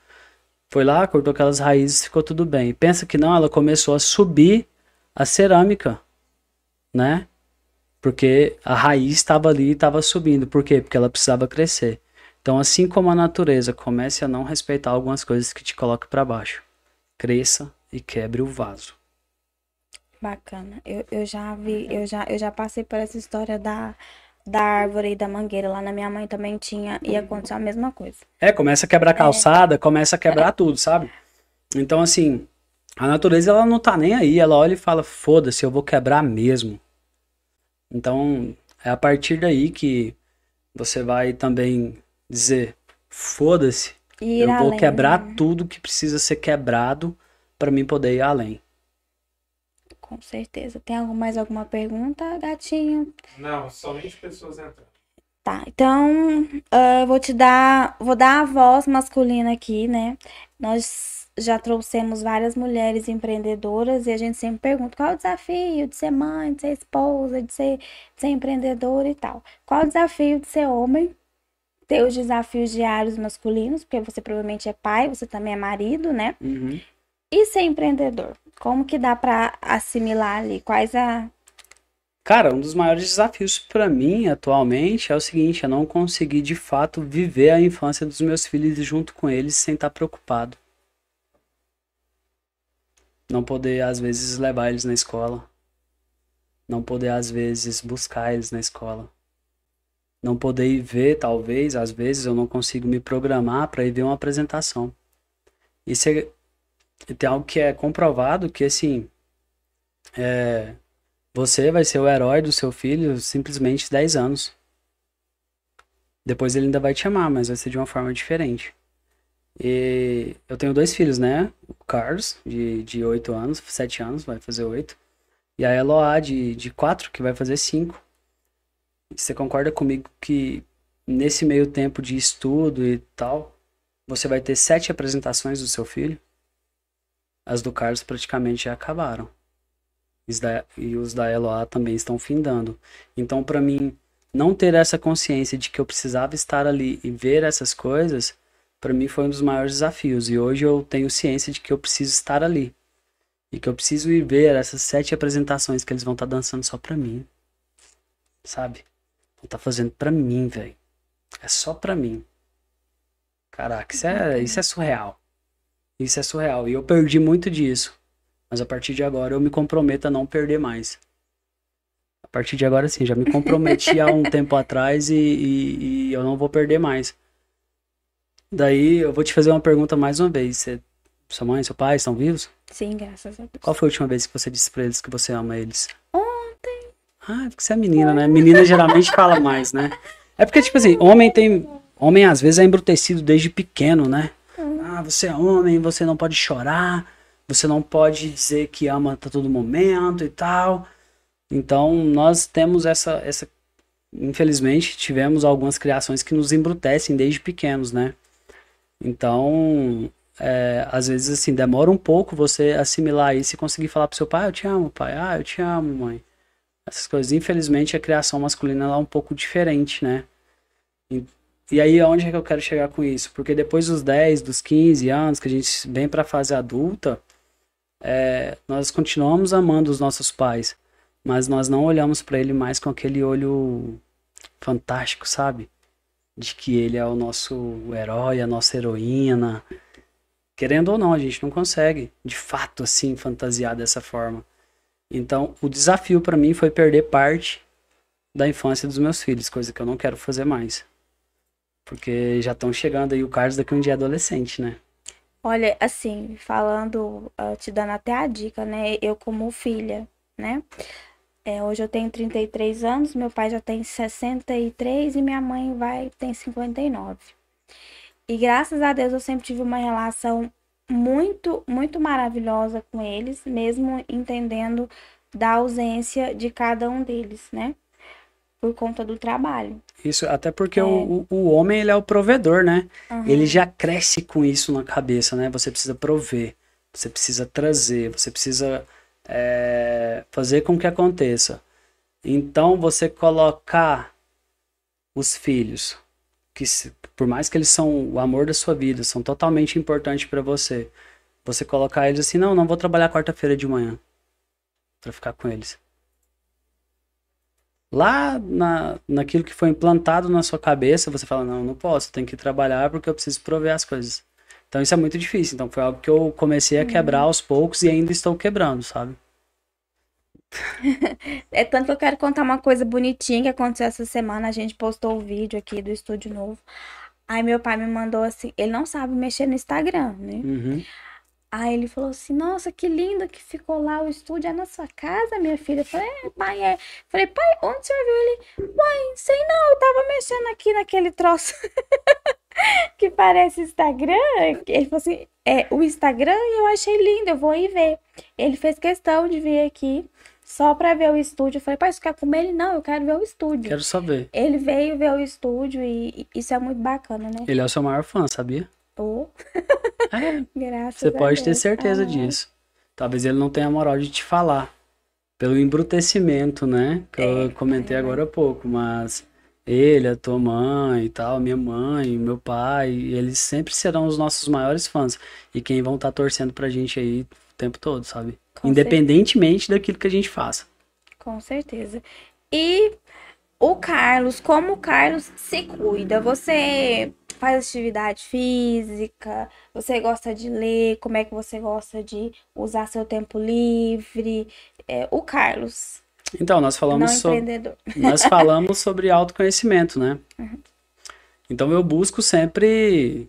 Foi lá, cortou aquelas raízes, ficou tudo bem. Pensa que não, ela começou a subir a cerâmica, né? Porque a raiz estava ali e estava subindo. Por quê? Porque ela precisava crescer. Então, assim como a natureza, comece a não respeitar algumas coisas que te colocam para baixo. Cresça e quebre o vaso. Bacana. Eu, eu já vi, eu já, eu já passei por essa história da, da árvore e da mangueira. Lá na minha mãe também tinha, ia acontecer a mesma coisa. É, começa a quebrar calçada, é. começa a quebrar é. tudo, sabe? Então, assim, a natureza ela não tá nem aí. Ela olha e fala: foda-se, eu vou quebrar mesmo. Então, é a partir daí que você vai também dizer: foda-se, eu vou além, quebrar né? tudo que precisa ser quebrado para mim poder ir além. Com certeza. Tem algum, mais alguma pergunta, gatinho? Não, somente pessoas entrando. Tá, então uh, vou te dar, vou dar a voz masculina aqui, né? Nós já trouxemos várias mulheres empreendedoras e a gente sempre pergunta qual é o desafio de ser mãe, de ser esposa, de ser, de ser empreendedora e tal. Qual é o desafio de ser homem? Ter os desafios diários masculinos, porque você provavelmente é pai, você também é marido, né? Uhum. E ser empreendedor? Como que dá para assimilar ali? Quais a Cara, um dos maiores desafios para mim atualmente é o seguinte: eu não consegui de fato viver a infância dos meus filhos junto com eles sem estar preocupado. Não poder, às vezes, levar eles na escola. Não poder, às vezes, buscar eles na escola. Não poder ir ver, talvez, às vezes, eu não consigo me programar para ir ver uma apresentação. Isso é, tem algo que é comprovado que, assim, é, você vai ser o herói do seu filho simplesmente 10 anos. Depois ele ainda vai te amar, mas vai ser de uma forma diferente. E eu tenho dois filhos, né? O Carlos, de, de 8 anos, 7 anos, vai fazer 8. E a Eloá, de, de 4, que vai fazer 5. Você concorda comigo que nesse meio tempo de estudo e tal, você vai ter sete apresentações do seu filho? As do Carlos praticamente já acabaram. E os da Eloá também estão findando. Então, para mim, não ter essa consciência de que eu precisava estar ali e ver essas coisas para mim foi um dos maiores desafios. E hoje eu tenho ciência de que eu preciso estar ali. E que eu preciso ir ver essas sete apresentações que eles vão estar tá dançando só pra mim. Sabe? Vão tá fazendo pra mim, velho. É só pra mim. Caraca, isso é, isso é surreal. Isso é surreal. E eu perdi muito disso. Mas a partir de agora eu me comprometo a não perder mais. A partir de agora, sim, já me comprometi há um tempo atrás e, e, e eu não vou perder mais. Daí eu vou te fazer uma pergunta mais uma vez. Você, sua mãe, seu pai estão vivos? Sim, graças a Deus. Qual foi a última vez que você disse pra eles que você ama eles? Ontem. Ah, porque você é menina, né? Menina geralmente fala mais, né? É porque, tipo assim, homem tem. Homem às vezes é embrutecido desde pequeno, né? Ah, você é homem, você não pode chorar, você não pode dizer que ama a todo momento e tal. Então, nós temos essa, essa. Infelizmente, tivemos algumas criações que nos embrutecem desde pequenos, né? Então, é, às vezes, assim, demora um pouco você assimilar isso e conseguir falar pro seu pai, ah, eu te amo, pai, ah, eu te amo, mãe. Essas coisas. Infelizmente, a criação masculina é um pouco diferente, né? E, aí, onde é que eu quero chegar com isso? Porque depois dos 10, dos 15 anos, que a gente vem pra fase adulta, é, nós continuamos amando os nossos pais, mas nós não olhamos para ele mais com aquele olho fantástico, sabe? de que ele é o nosso herói, a nossa heroína. Querendo ou não, a gente não consegue, de fato, assim, fantasiar dessa forma. Então, o desafio para mim foi perder parte da infância dos meus filhos, coisa que eu não quero fazer mais. Porque já estão chegando aí o Carlos daqui um dia adolescente, né? Olha, assim, falando, uh, te dando até a dica, né? Eu como filha, né? É, hoje eu tenho 33 anos, meu pai já tem 63 e minha mãe vai tem 59. E graças a Deus eu sempre tive uma relação muito, muito maravilhosa com eles, mesmo entendendo da ausência de cada um deles, né? Por conta do trabalho. Isso, até porque é. o, o homem, ele é o provedor, né? Uhum. Ele já cresce com isso na cabeça, né? Você precisa prover, você precisa trazer, você precisa é, fazer com que aconteça. Então, você colocar os filhos, que se, por mais que eles são o amor da sua vida, são totalmente importantes para você, você colocar eles assim, não, não vou trabalhar quarta-feira de manhã para ficar com eles. Lá na, naquilo que foi implantado na sua cabeça, você fala, não, não posso, tenho que trabalhar porque eu preciso prover as coisas. Então isso é muito difícil. Então foi algo que eu comecei a quebrar aos poucos e ainda estou quebrando, sabe? [LAUGHS] é tanto que eu quero contar uma coisa bonitinha que aconteceu essa semana. A gente postou o vídeo aqui do estúdio novo. Aí meu pai me mandou assim, ele não sabe mexer no Instagram, né? Uhum. Aí ele falou assim: Nossa, que lindo que ficou lá o estúdio. É na sua casa, minha filha? Eu falei: É, pai, é. falei: Pai, onde o senhor viu ele? Pai, sei não, eu tava mexendo aqui naquele troço [LAUGHS] que parece Instagram. Ele falou assim: É, o Instagram eu achei lindo, eu vou ir ver. Ele fez questão de vir aqui só pra ver o estúdio. Eu falei: Pai, você quer comer ele? Não, eu quero ver o estúdio. Quero só ver. Ele veio ver o estúdio e isso é muito bacana, né? Ele é o seu maior fã, sabia? Oh. É. [LAUGHS] Graças Você pode ter certeza ah. disso. Talvez ele não tenha a moral de te falar. Pelo embrutecimento, né? Que é, eu comentei é, agora há pouco. Mas ele, a tua mãe e tal, minha mãe, meu pai, eles sempre serão os nossos maiores fãs. E quem vão estar tá torcendo pra gente aí o tempo todo, sabe? Com Independentemente certeza. daquilo que a gente faça. Com certeza. E o Carlos, como o Carlos se cuida? Você faz atividade física? Você gosta de ler? Como é que você gosta de usar seu tempo livre? É, o Carlos. Então, nós falamos sobre. Nós [LAUGHS] falamos sobre autoconhecimento, né? Uhum. Então eu busco sempre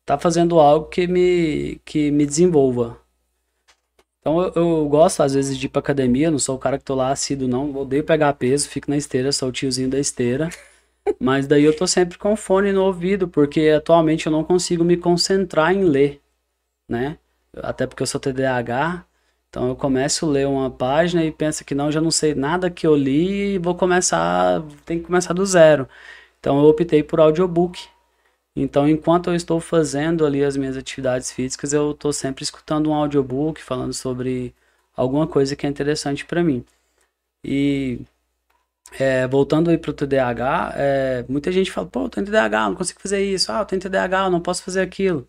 estar tá fazendo algo que me, que me desenvolva. Então eu, eu, gosto às vezes de ir pra academia, não sou o cara que tô lá assíduo, não. Odeio pegar peso, fico na esteira, sou o tiozinho da esteira. Mas daí eu tô sempre com fone no ouvido, porque atualmente eu não consigo me concentrar em ler, né? Até porque eu sou TDAH, então eu começo a ler uma página e penso que não, já não sei nada que eu li e vou começar, tem que começar do zero. Então eu optei por audiobook. Então, enquanto eu estou fazendo ali as minhas atividades físicas, eu estou sempre escutando um audiobook falando sobre alguma coisa que é interessante para mim. E é, voltando aí pro TDAH, é, muita gente fala, pô, eu tenho TDAH, não consigo fazer isso. Ah, eu tenho TDAH, eu não posso fazer aquilo.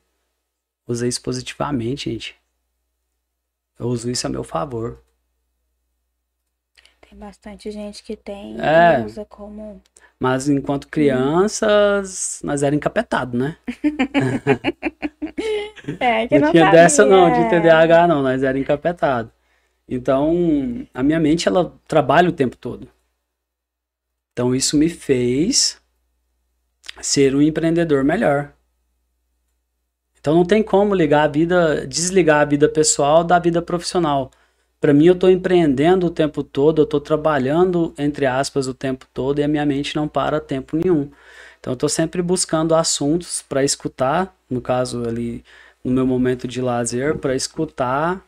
Usei isso positivamente, gente. Eu uso isso a meu favor. Tem bastante gente que tem é, usa como. Mas enquanto crianças, nós era encapetado, né? [LAUGHS] é, que não, não tinha sabia. dessa não, de TDAH não, nós era encapetado. Então, a minha mente, ela trabalha o tempo todo. Então isso me fez ser um empreendedor melhor. Então não tem como ligar a vida, desligar a vida pessoal da vida profissional. Para mim eu estou empreendendo o tempo todo, eu estou trabalhando entre aspas o tempo todo e a minha mente não para tempo nenhum. Então eu estou sempre buscando assuntos para escutar, no caso ali no meu momento de lazer, para escutar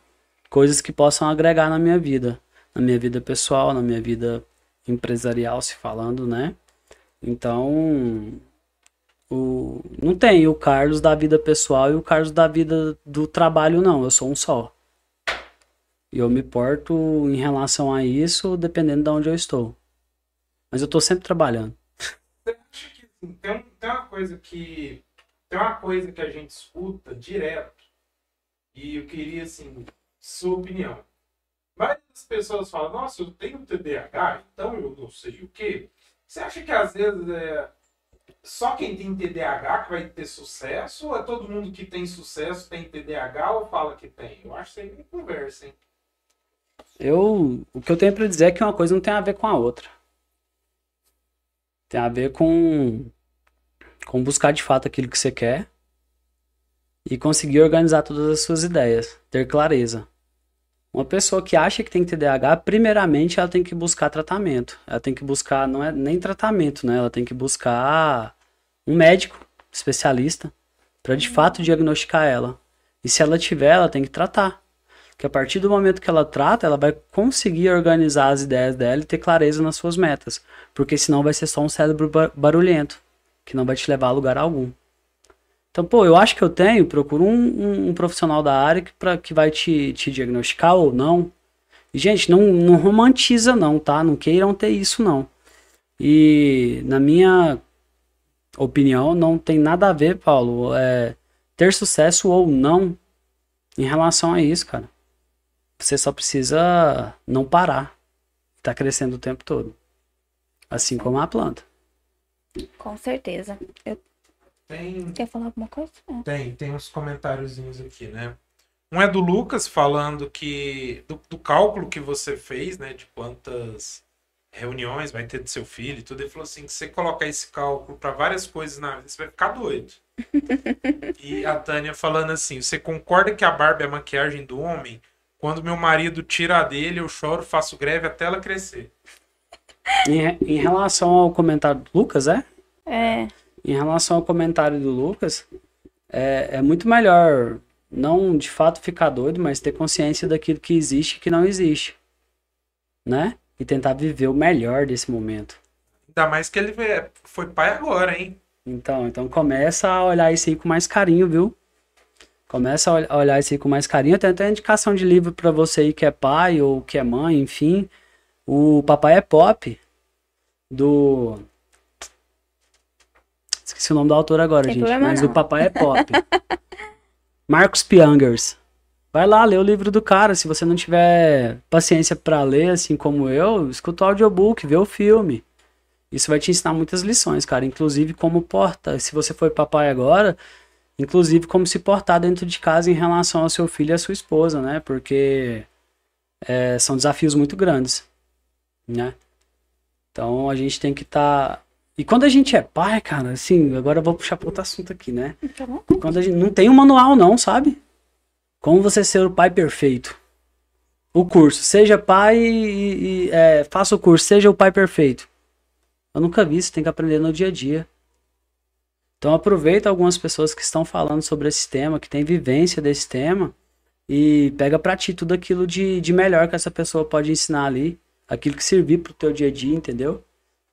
coisas que possam agregar na minha vida, na minha vida pessoal, na minha vida empresarial se falando, né? Então, o, não tem o Carlos da vida pessoal e o Carlos da vida do trabalho, não. Eu sou um só. E eu me porto em relação a isso dependendo de onde eu estou. Mas eu estou sempre trabalhando. Que assim, tem, tem uma coisa que. Tem uma coisa que a gente escuta direto. E eu queria, assim, sua opinião várias pessoas falam, nossa, eu tenho TDAH, então eu não sei o quê. Você acha que às vezes é só quem tem TDAH que vai ter sucesso? Ou é todo mundo que tem sucesso tem TDAH ou fala que tem? Eu acho que isso aí conversa, hein? Eu, o que eu tenho para dizer é que uma coisa não tem a ver com a outra. Tem a ver com, com buscar de fato aquilo que você quer e conseguir organizar todas as suas ideias, ter clareza. Uma pessoa que acha que tem TDAH, primeiramente ela tem que buscar tratamento. Ela tem que buscar, não é nem tratamento, né? Ela tem que buscar um médico especialista para de fato diagnosticar ela. E se ela tiver, ela tem que tratar. Que a partir do momento que ela trata, ela vai conseguir organizar as ideias dela e ter clareza nas suas metas. Porque senão vai ser só um cérebro barulhento, que não vai te levar a lugar algum. Então, pô, eu acho que eu tenho, procura um, um, um profissional da área que, pra, que vai te, te diagnosticar ou não, E, gente, não, não romantiza não, tá? Não queiram ter isso não. E na minha opinião, não tem nada a ver, Paulo, é, ter sucesso ou não em relação a isso, cara. Você só precisa não parar. Tá crescendo o tempo todo. Assim como a planta. Com certeza. Eu... Tem, Quer falar alguma coisa? É. tem, tem uns comentáriozinhos aqui, né? Um é do Lucas falando que do, do cálculo que você fez, né, de quantas reuniões vai ter do seu filho e tudo. Ele falou assim: que você colocar esse cálculo para várias coisas na vida, você vai ficar doido. [LAUGHS] e a Tânia falando assim: você concorda que a barba é a maquiagem do homem? Quando meu marido tira a dele, eu choro, faço greve até ela crescer. Em, em relação ao comentário do Lucas, é? É. Em relação ao comentário do Lucas, é, é muito melhor não de fato ficar doido, mas ter consciência daquilo que existe e que não existe. Né? E tentar viver o melhor desse momento. Ainda mais que ele foi pai agora, hein? Então, então começa a olhar isso aí com mais carinho, viu? Começa a ol- a olhar isso aí com mais carinho. Tem até indicação de livro pra você aí que é pai ou que é mãe, enfim. O Papai é Pop, do. Esqueci o nome do autor agora, Tem gente. Mas não. o Papai é Pop. [LAUGHS] Marcos Piangers. Vai lá, lê o livro do cara. Se você não tiver paciência pra ler, assim como eu, escuta o audiobook, vê o filme. Isso vai te ensinar muitas lições, cara. Inclusive como porta. Se você for papai agora, inclusive como se portar dentro de casa em relação ao seu filho e à sua esposa, né? Porque é, são desafios muito grandes, né? Então a gente tem que estar. E quando a gente é pai, cara, assim, agora eu vou puxar para outro assunto aqui, né? Então, Quando a gente não tem um manual, não, sabe? Como você ser o pai perfeito. O curso, seja pai e, e, é, faça o curso, seja o pai perfeito. Eu nunca vi, você tem que aprender no dia a dia. Então aproveita algumas pessoas que estão falando sobre esse tema, que tem vivência desse tema, e pega pra ti tudo aquilo de, de melhor que essa pessoa pode ensinar ali, aquilo que servir pro teu dia a dia, entendeu?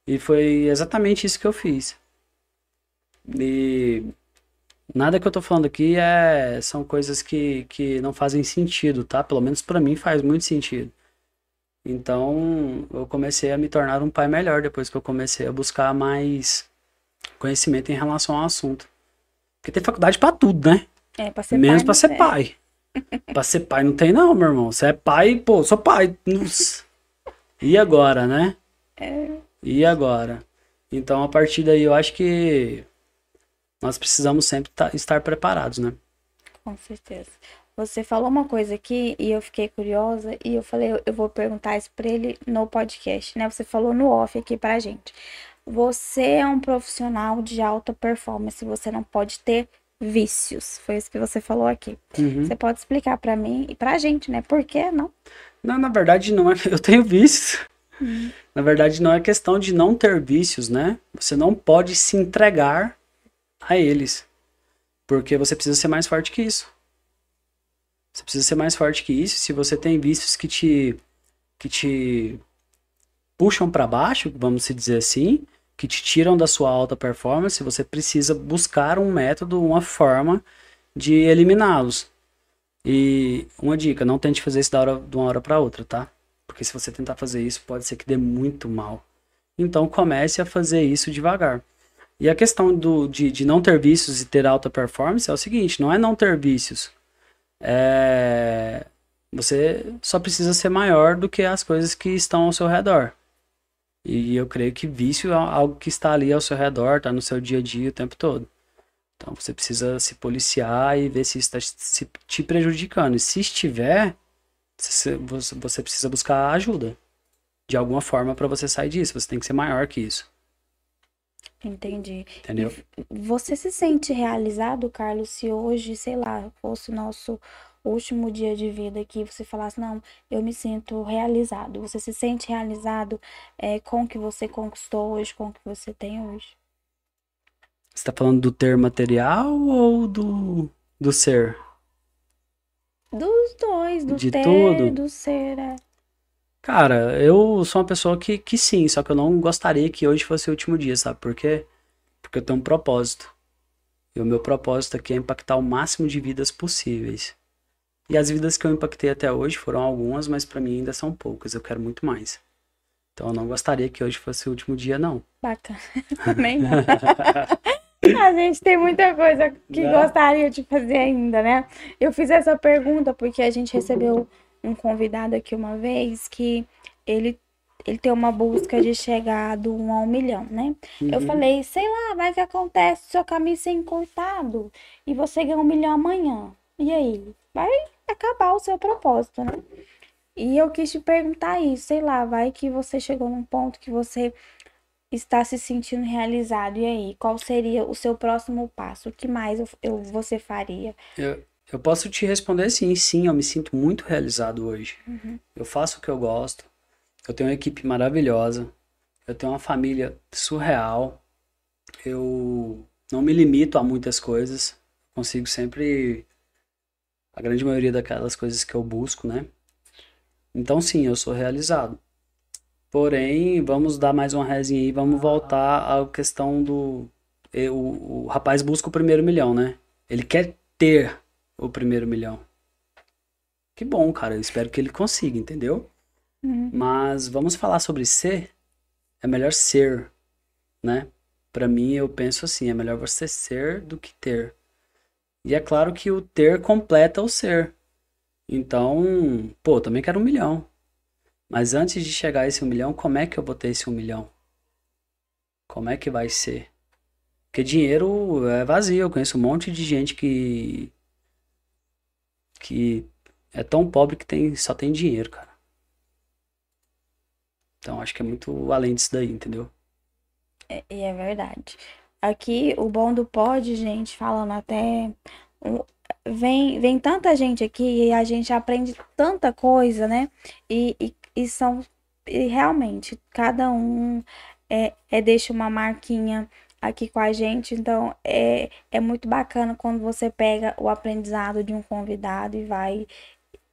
E foi exatamente isso que eu fiz. E nada que eu tô falando aqui é, são coisas que, que não fazem sentido, tá? Pelo menos pra mim faz muito sentido. Então, eu comecei a me tornar um pai melhor depois que eu comecei a buscar mais conhecimento em relação ao assunto. Porque tem faculdade pra tudo, né? é, pra ser Menos pai, pra ser tem. pai. [LAUGHS] Pra ser pai não tem não, meu irmão. Você é pai, pô, sou pai. E agora, né? E agora? Então, a partir daí, eu acho que nós precisamos sempre tá- estar preparados, né? Com certeza. Você falou uma coisa aqui e eu fiquei curiosa e eu falei, eu- vou perguntar isso pra ele no podcast, né? Você falou no off aqui pra gente. Você é um profissional de alta performance, você não pode ter vícios. Foi isso que você falou aqui. Uhum. Você pode explicar pra mim e pra gente, né? Por que não? Não, na verdade, não é. [LAUGHS] Eu tenho vícios. Na verdade, não é questão de não ter vícios, né? Você não pode se entregar a eles. Porque você precisa ser mais forte que isso. Você precisa ser mais forte que isso. Se você tem vícios que te que te puxam para baixo, vamos dizer assim, que te tiram da sua alta performance, você precisa buscar um método, uma forma de eliminá-los. E uma dica, não tente fazer isso da hora, de uma hora para outra, tá? Porque se você tentar fazer isso, pode ser que dê muito mal. Então comece a fazer isso devagar. E a questão do, de, de não ter vícios e ter alta performance é o seguinte, não é não ter vícios. É... Você só precisa ser maior do que as coisas que estão ao seu redor. E eu creio que vício é algo que está ali ao seu redor, está no seu dia a dia o tempo todo. Então você precisa se policiar e ver se está se- te prejudicando. E se estiver, você, precisa buscar ajuda. De alguma forma para você sair disso. Você tem que ser maior que isso. Entendi. Entendeu? Você se sente realizado, Carlos, se hoje, sei lá, fosse o nosso último dia de vida aqui, você falasse, não, eu me sinto realizado. Você se sente realizado é, com o que você conquistou hoje, com o que você tem hoje? Você tá falando do ter material ou do, do ser? Dos dois, do De ter, tudo? do ser, é. Cara, eu sou uma pessoa que, que sim, só que eu não gostaria que hoje fosse o último dia, sabe por quê? Porque eu tenho um propósito. E o meu propósito aqui é impactar o máximo de vidas possíveis. E as vidas que eu impactei até hoje foram algumas, mas para mim ainda são poucas. Eu quero muito mais. Então eu não gostaria que hoje fosse o último dia, não. Bacana. [LAUGHS] [LAUGHS] Também não. [LAUGHS] [LAUGHS] A gente tem muita coisa que Né? gostaria de fazer ainda, né? Eu fiz essa pergunta porque a gente recebeu um convidado aqui uma vez que ele, ele tem uma busca de chegar do 1 a 1 milhão, né? Eu Uhum. falei, sei lá, vai que acontece seu caminho ser encurtado e você ganha um milhão amanhã. E aí? Vai acabar o seu propósito, né? E eu quis te perguntar isso, sei lá, vai que você chegou num ponto que você está se sentindo realizado. E aí, qual seria o seu próximo passo? O que mais eu, eu- você faria? Eu, eu posso te responder sim, sim, eu me sinto muito realizado hoje. Eu faço o que eu gosto, eu tenho uma equipe maravilhosa, eu tenho uma família surreal, eu não me limito a muitas coisas, consigo sempre a grande maioria daquelas coisas que eu busco, né? Então sim, eu sou realizado. Porém, vamos dar mais uma resinha aí, vamos voltar à questão do. O, o rapaz busca o primeiro milhão, né? Ele quer ter o primeiro milhão. Que bom, cara. Eu espero que ele consiga, entendeu? Uhum. Mas vamos falar sobre ser. É melhor ser, né? Pra mim, eu penso assim: é melhor você ser do que ter. E é claro que o ter completa o ser. Então, pô, também quero um milhão. Mas antes de chegar a esse um milhão, como é que eu vou ter esse um milhão? Como é que vai ser? Porque dinheiro é vazio. Eu conheço um monte de gente que que é tão pobre que tem só tem dinheiro, cara. Então acho que é muito além disso daí, entendeu? É- é verdade. Aqui, o bom do pod, gente, falando até. Vem, vem tanta gente aqui e a gente aprende tanta coisa, né? E, e, e são. E realmente, cada um é, é deixa uma marquinha aqui com a gente. Então, é, é muito bacana quando você pega o aprendizado de um convidado e vai.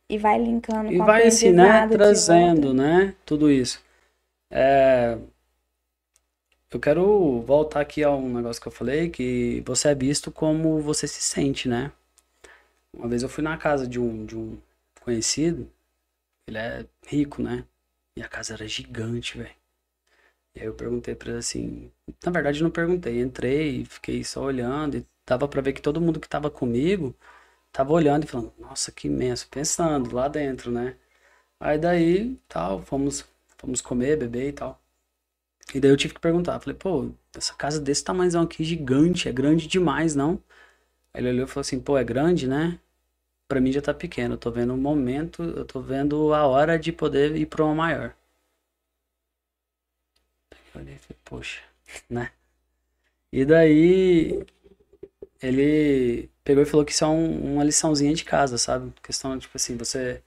E vai linkando E com vai assim, né? de Trazendo, né? Tudo isso. É, Eu quero voltar aqui a um negócio que eu falei, que você é visto como você se sente, né? Uma vez eu fui na casa de um, de um conhecido, ele é rico, né? E a casa era gigante, velho. E aí eu perguntei pra ele assim, na verdade não perguntei, entrei, fiquei só olhando e dava pra ver que todo mundo que tava comigo tava olhando e falando, nossa, que imenso, pensando lá dentro, né? Aí daí, tal, fomos, fomos comer, beber e tal. E daí eu tive que perguntar, falei, pô, essa casa desse tamanhozão aqui, gigante, é grande demais, não? Aí ele olhou e falou assim, pô, é grande, né? Pra mim já tá pequeno, eu tô vendo o momento, eu tô vendo a hora de poder ir pra uma maior. Eu olhei e falei, poxa, né? E daí ele pegou e falou que isso é um- uma liçãozinha de casa, sabe? Questão, tipo assim, você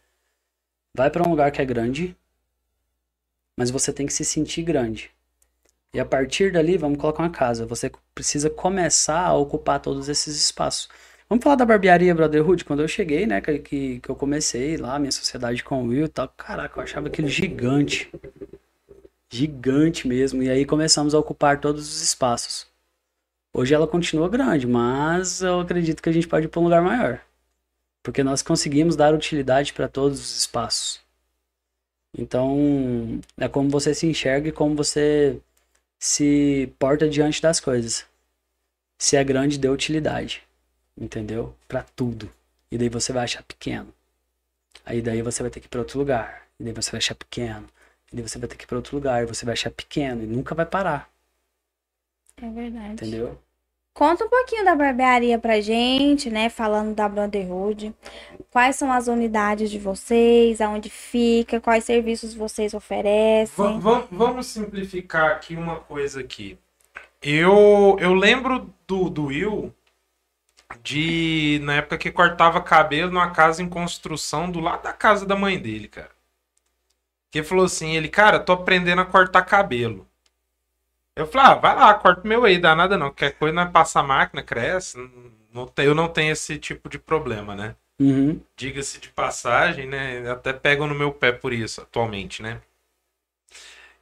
vai pra um lugar que é grande, mas você tem que se sentir grande. E a partir dali, vamos colocar uma casa. Você precisa começar a ocupar todos esses espaços. Vamos falar da barbearia Brotherhood? Quando eu cheguei, né, que, que, eu comecei lá, minha sociedade com o Will e tal, caraca, eu achava aquele gigante. Gigante mesmo. E aí começamos a ocupar todos os espaços. Hoje ela continua grande, mas eu acredito que a gente pode ir para um lugar maior. Porque nós conseguimos dar utilidade para todos os espaços. Então, é como você se enxerga e como você se porta diante das coisas. Se é grande, dê utilidade. Entendeu? Para tudo. E daí você vai achar pequeno. Aí daí você vai ter que ir para outro lugar. E daí você vai achar pequeno. E daí você vai ter que ir para outro lugar. E você vai achar pequeno. E nunca vai parar. É verdade. Entendeu? Conta um pouquinho da barbearia pra gente, né? Falando da Brotherhood. Quais são as unidades de vocês? Aonde fica? Quais serviços vocês oferecem? va- vamos simplificar aqui uma coisa aqui. Eu, eu lembro do, do Will de na época que cortava cabelo numa casa em construção do lado da casa da mãe dele, cara. Que falou assim, ele, cara, tô aprendendo a cortar cabelo. Eu falei, ah, vai lá, corta o meu aí, dá nada não. Qualquer coisa, nós passa a máquina, cresce. Não, não eu não tenho esse tipo de problema, né? Uhum. diga-se de passagem, né? Até pegam no meu pé por isso atualmente, né?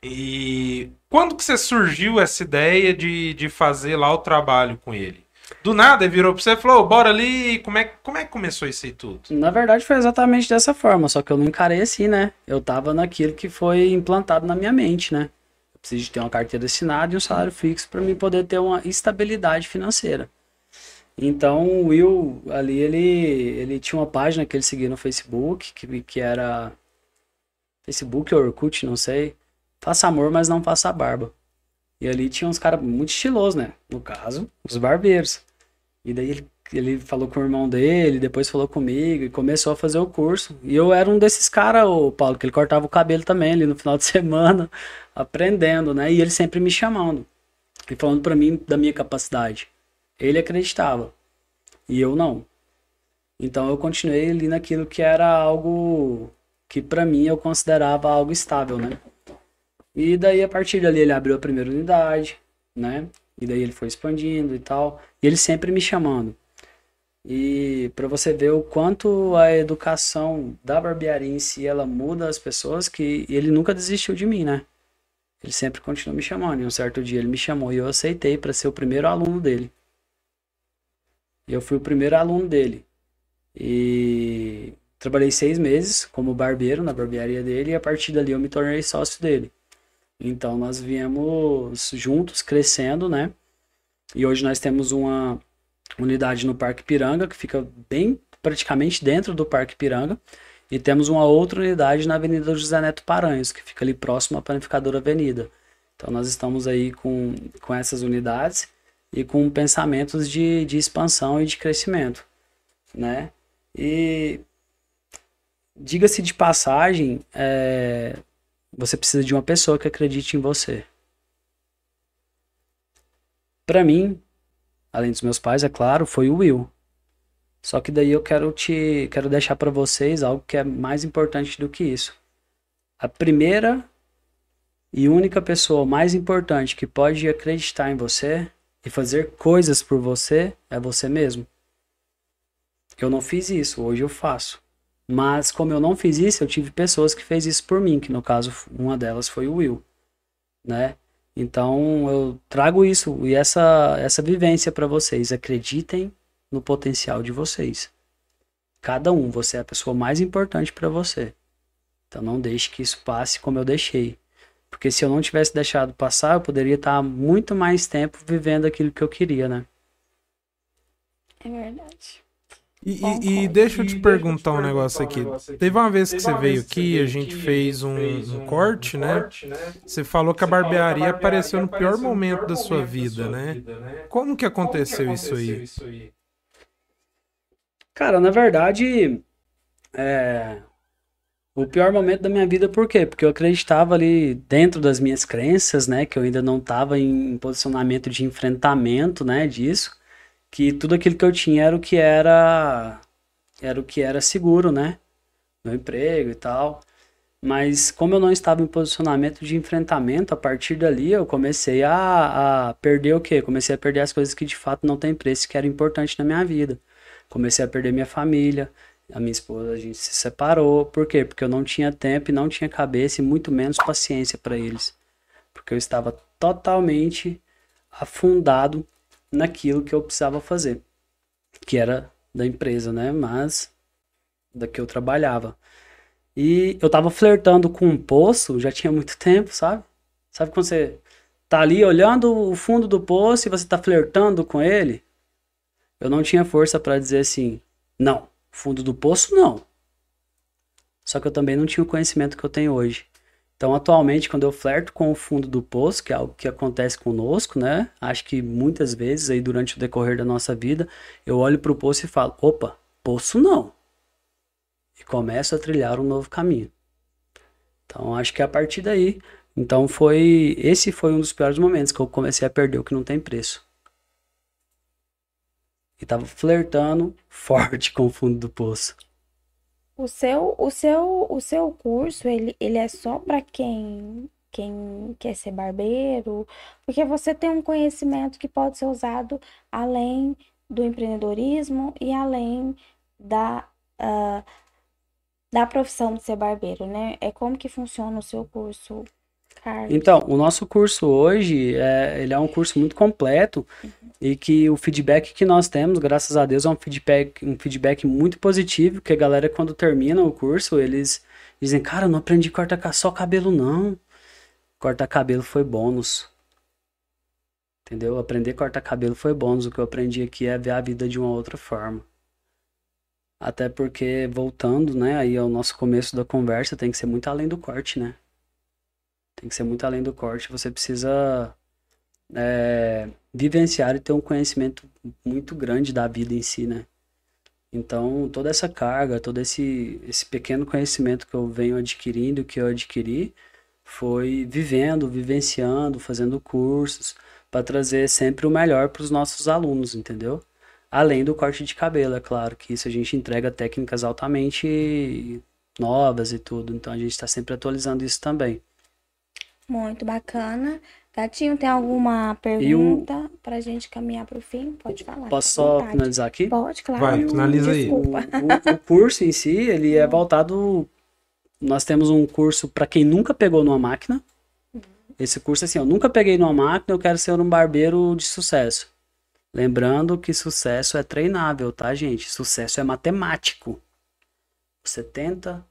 E quando que você surgiu essa ideia de, de fazer lá o trabalho com ele? Do nada, virou pra você e falou, bora ali, como é, como é que começou isso aí tudo? Na verdade foi exatamente dessa forma, só que eu não encarei assim, né? Eu tava naquilo que foi implantado na minha mente, né? Eu preciso de ter uma carteira assinada e um salário fixo para mim poder ter uma estabilidade financeira. Então o Will ali, ele, ele tinha uma página que ele seguia no Facebook, que, que era Facebook ou Orkut, não sei. Faça amor, mas não faça barba. E ali tinha uns caras muito estilosos, né? No caso, os barbeiros. E daí ele, ele falou com o irmão dele, depois falou comigo e começou a fazer o curso. E eu era um desses caras, o Paulo, que ele cortava o cabelo também ali no final de [LAUGHS] semana, aprendendo, né? E ele sempre me chamando e falando para mim da minha capacidade. Ele acreditava e eu não. Então eu continuei ali naquilo que era algo que para mim eu considerava algo estável, né? E daí, a partir dali, ele abriu a primeira unidade, né? E daí ele foi expandindo e tal. E ele sempre me chamando. E para você ver o quanto a educação da barbearia em si, ela muda as pessoas, que ele nunca desistiu de mim, né? Ele sempre continuou me chamando. E um certo dia ele me chamou e eu aceitei para ser o primeiro aluno dele. E eu fui o primeiro aluno dele. E trabalhei seis meses como barbeiro na barbearia dele e a partir dali eu me tornei sócio dele. Então nós viemos juntos crescendo, né? E hoje nós temos uma unidade no Parque Piranga que fica bem praticamente dentro do Parque Piranga e temos uma outra unidade na Avenida José Neto Paranhos, que fica ali próximo à Panificadora Avenida. Então nós estamos aí com, com essas unidades e com pensamentos de, de expansão e de crescimento, né? E diga-se de passagem, é, você precisa de uma pessoa que acredite em você. Para mim, além dos meus pais, é claro, foi o Will. Só que daí eu quero te quero deixar para vocês algo que é mais importante do que isso. A primeira e única pessoa mais importante que pode acreditar em você e fazer coisas por você é você mesmo. Eu não fiz isso, hoje eu faço. Mas como eu não fiz isso, eu tive pessoas que fez isso por mim, que no caso uma delas foi o Will, né? Então eu trago isso e essa essa vivência para vocês. Acreditem no potencial de vocês. Cada um, você é a pessoa mais importante para você. Então não deixe que isso passe como eu deixei. Porque se eu não tivesse deixado passar, eu poderia estar muito mais tempo vivendo aquilo que eu queria, né? É verdade. E, e, e, deixa eu te perguntar um negócio aqui. Teve uma vez que você veio aqui, a gente fez um, um corte, né? Você falou que a barbearia apareceu no pior momento da sua vida, né? Como que aconteceu isso aí? Cara, na verdade, é... o pior momento da minha vida, por quê? Porque eu acreditava ali dentro das minhas crenças, né? Que eu ainda não estava em posicionamento de enfrentamento, né? Disso que tudo aquilo que eu tinha era o que era era o que era seguro, né? Meu emprego e tal. Mas como eu não estava em posicionamento de enfrentamento, a partir dali eu comecei a, a perder o quê? Comecei a perder as coisas que de fato não tem preço, que era importante na minha vida. Comecei a perder minha família, a minha esposa, a gente se separou. Por quê? Porque eu não tinha tempo e não tinha cabeça e muito menos paciência para eles. Porque eu estava totalmente afundado naquilo que eu precisava fazer, que era da empresa, né? Mas da que eu trabalhava. E eu tava flertando com um poço já tinha muito [LAUGHS] tempo, sabe? Sabe quando você tá ali olhando o fundo do poço e você tá flertando com ele? Eu não tinha força para dizer assim, não, fundo do poço não. Só que eu também não tinha o conhecimento que eu tenho hoje. Então, atualmente, quando eu flerto com o fundo do poço, que é algo que acontece conosco, né? Acho que muitas vezes aí durante o decorrer da nossa vida, eu olho para o poço e falo: opa, poço não. E começo a trilhar um novo caminho. Então, acho que é a partir daí. Então, foi. Esse foi um dos piores momentos que eu comecei a perder o que não tem preço. E tava flertando [LAUGHS] forte com o fundo do poço. O seu, o seu, o seu curso, ele, ele é só para quem, quem quer ser barbeiro, porque você tem um conhecimento que pode ser usado além do empreendedorismo e além da, uh, da profissão de ser barbeiro, né? É como que funciona o seu curso, Então, o nosso curso hoje, é, ele é um curso muito completo, uhum. e que o feedback que nós temos, graças a Deus, é um feedback, um feedback muito positivo, que a galera quando termina o curso, eles dizem, cara, não aprendi cortar só cabelo não. Cortar cabelo foi bônus. Entendeu? Aprender a cortar cabelo foi bônus. O que eu aprendi aqui é ver a vida de uma outra forma. Até porque, voltando, né, aí ao nosso começo da conversa, tem que ser muito além do corte, né? Tem que ser muito além do corte. Você precisa é, vivenciar e ter um conhecimento muito grande da vida em si, né? Então, toda essa carga, todo esse, esse pequeno conhecimento que eu venho adquirindo, que eu adquiri, foi vivendo, vivenciando, fazendo cursos, para trazer sempre o melhor para os nossos alunos, entendeu? Além do corte de cabelo, é claro, que isso a gente entrega técnicas altamente novas e tudo, então a gente está sempre atualizando isso também. Muito bacana. Gatinho, tem alguma pergunta o... pra gente caminhar pro fim? Pode falar. Posso só finalizar aqui? Pode, claro. Vai, finaliza aí. O, o, o, curso em si, ele é voltado. Nós temos um curso para quem nunca pegou numa máquina. Esse curso, assim, eu nunca peguei numa máquina, eu quero ser um barbeiro de sucesso. Lembrando que sucesso é treinável, tá, gente? Sucesso é matemático. Você tenta,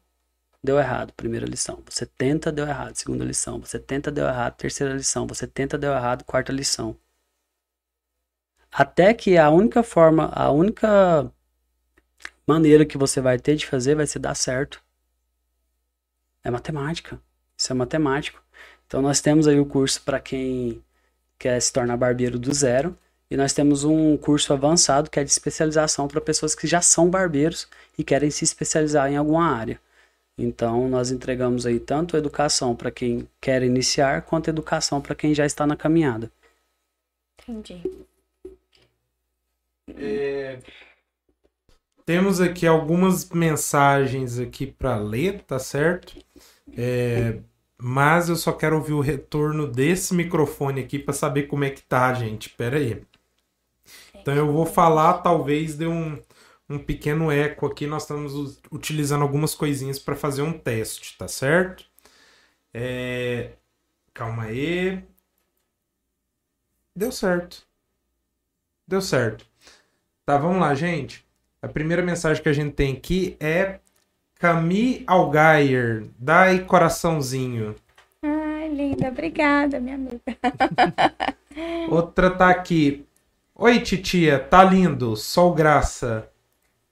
deu errado, primeira lição. Você tenta, deu errado, segunda lição. Você tenta, deu errado, terceira lição. Você tenta, deu errado, quarta lição. Até que a única forma, a única maneira que você vai ter de fazer vai ser dar certo. É matemática. Isso é matemático. Então nós temos aí o curso para quem quer se tornar barbeiro do zero. E nós temos um curso avançado que é de especialização para pessoas que já são barbeiros e querem se especializar em alguma área. Então, nós entregamos aí tanto educação para quem quer iniciar, quanto educação para quem já está na caminhada. Entendi. É, temos aqui algumas mensagens aqui para ler, tá certo? É, mas eu só quero ouvir o retorno desse microfone aqui para saber como é que tá, gente. Pera aí. Então eu vou falar, talvez dê um um pequeno eco aqui. Nós estamos utilizando algumas coisinhas para fazer um teste, tá certo? É... Calma aí. Deu certo. Deu certo. Tá, vamos lá, gente. A primeira mensagem que a gente tem aqui é Camille Algair. Dai coraçãozinho. Ai, linda. Obrigada, minha amiga. [LAUGHS] Outra tá aqui. Oi, titia. Tá lindo. Sol graça.